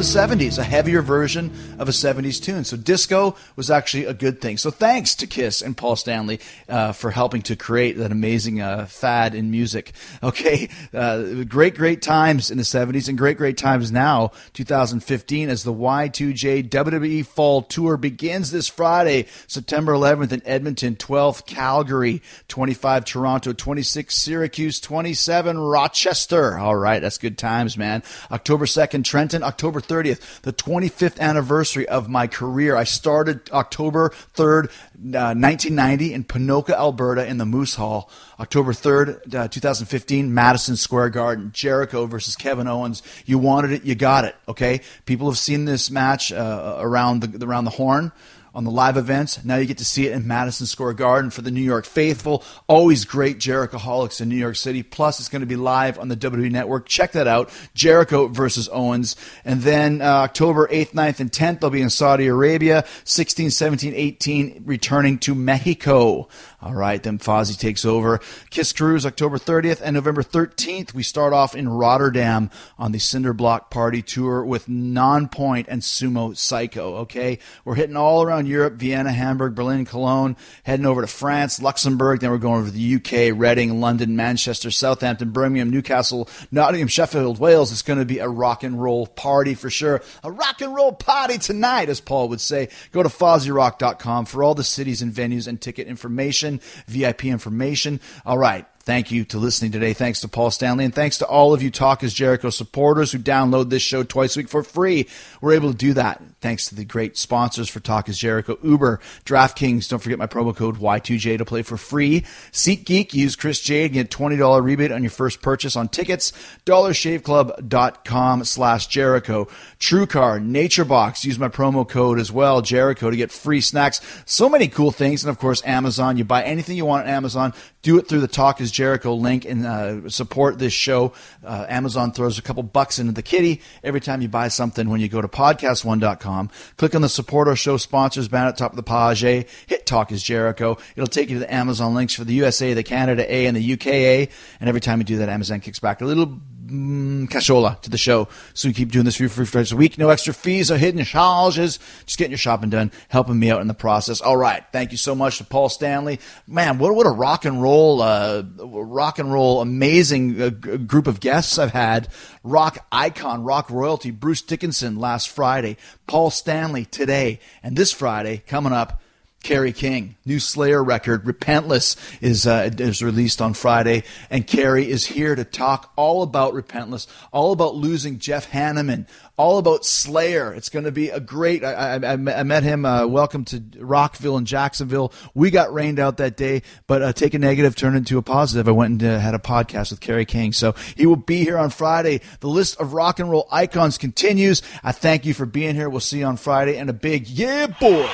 Speaker 2: The 70s, a heavier version of a 70s tune. So disco was actually a good thing. So thanks to Kiss and Paul Stanley uh, for helping to create that amazing uh, fad in music. Okay, uh, great, great times in the 70s and great, great times now, 2015, as the Y2J WWE Fall Tour begins this Friday, September 11th in Edmonton, 12th Calgary, 25 Toronto, 26 Syracuse, 27 Rochester. All right, that's good times, man. October 2nd, Trenton. October 30th, the 25th anniversary of my career. I started October 3rd, uh, 1990 in Ponoka, Alberta, in the Moose Hall. October 3rd, uh, 2015, Madison Square Garden, Jericho versus Kevin Owens. You wanted it, you got it. Okay, people have seen this match uh, around the around the horn on the live events. Now you get to see it in Madison Square Garden for the New York faithful. Always great Jerichoholics in New York City. Plus, it's going to be live on the WWE Network. Check that out. Jericho versus Owens. And then uh, October 8th, 9th, and 10th, they'll be in Saudi Arabia. 16, 17, 18, returning to Mexico. All right, then Fozzy takes over. Kiss Cruise, October 30th and November 13th. We start off in Rotterdam on the Cinderblock Party Tour with Nonpoint and Sumo Cyco. Okay, we're hitting all around Europe: Vienna, Hamburg, Berlin, Cologne. Heading over to France, Luxembourg. Then we're going over to the UK: Reading, London, Manchester, Southampton, Birmingham, Newcastle, Nottingham, Sheffield, Wales. It's going to be a rock and roll party for sure. A rock and roll party tonight, as Paul would say. Go to FozzyRock.com for all the cities and venues and ticket information information, VIP information. All right. Thank you to listening today. Thanks to Paul Stanley and thanks to all of you Talk is Jericho supporters who download this show twice a week for free. We're able to do that thanks to the great sponsors for Talk is Jericho, Uber, DraftKings. Don't forget my promo code Y2J to play for free. SeatGeek, use Chris J to get $20 rebate on your first purchase on tickets. DollarShaveClub.com slash Jericho. TrueCar, NatureBox, use my promo code as well, Jericho, to get free snacks. So many cool things. And of course, Amazon. You buy anything you want on Amazon, do it through the Talk is Jericho link and uh, support this show. Uh, Amazon throws a couple bucks into the kitty every time you buy something when you go to podcast1.com. Click on the support our show sponsors banner at top of the page. Hit Talk is Jericho. It'll take you to the Amazon links for the USA, the Canada A, and the UKA. And every time you do that, Amazon kicks back a little mm, cashola to the show. So we keep doing this for you for free a week. No extra fees or hidden charges. Just getting your shopping done, helping me out in the process. All right. Thank you so much to Paul Stanley. Man, what, what a rock and roll, uh, rock and roll, amazing uh, g- group of guests I've had. Rock icon, rock royalty, Bruce Dickinson last Friday, Paul Stanley today, and this Friday coming up. Kerry King, new Slayer record, Repentless, is uh, is released on Friday, and Kerry is here to talk all about Repentless, all about losing Jeff Hanneman, all about Slayer. It's going to be a great. I, I, I met him. Uh, welcome to Rockville and Jacksonville. We got rained out that day, but uh, take a negative, turn into a positive. I went and uh, had a podcast with Kerry King, so he will be here on Friday. The list of rock and roll icons continues. I thank you for being here. We'll see you on Friday, and a big yeah, boy.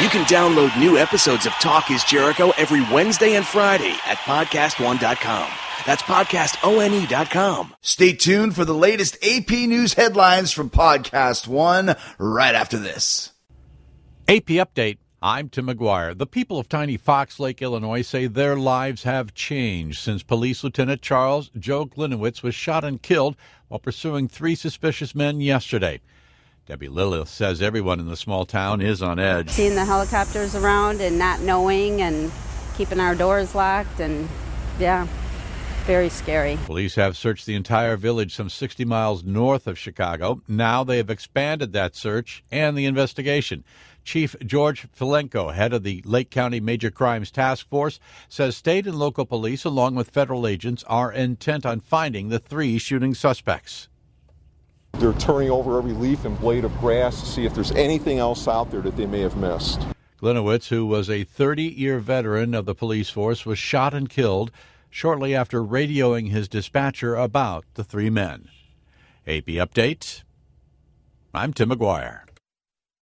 Speaker 8: You can download new episodes of Talk is Jericho every Wednesday and Friday at podcastone.com. That's podcastone.com.
Speaker 2: Stay tuned for the latest AP News headlines from Podcast One right after this.
Speaker 9: AP Update. I'm Tim Maguire. The people of tiny Fox Lake, Illinois say their lives have changed since Police Lieutenant Charles Joe Gliniewicz was shot and killed while pursuing three suspicious men yesterday. Debbie Lilith says everyone in the small town is on edge.
Speaker 10: Seeing the helicopters around and not knowing and keeping our doors locked and yeah, very scary.
Speaker 9: Police have searched the entire village some 60 miles north of Chicago. Now they have expanded that search and the investigation. Chief George Filenko, head of the Lake County Major Crimes Task Force, says state and local police, along with federal agents, are intent on finding the three shooting suspects.
Speaker 11: They're turning over every leaf and blade of grass to see if there's anything else out there that they may have missed.
Speaker 9: Gliniewicz, who was a 30 year veteran of the police force, was shot and killed shortly after radioing his dispatcher about the three men. AP Update. I'm Tim Maguire.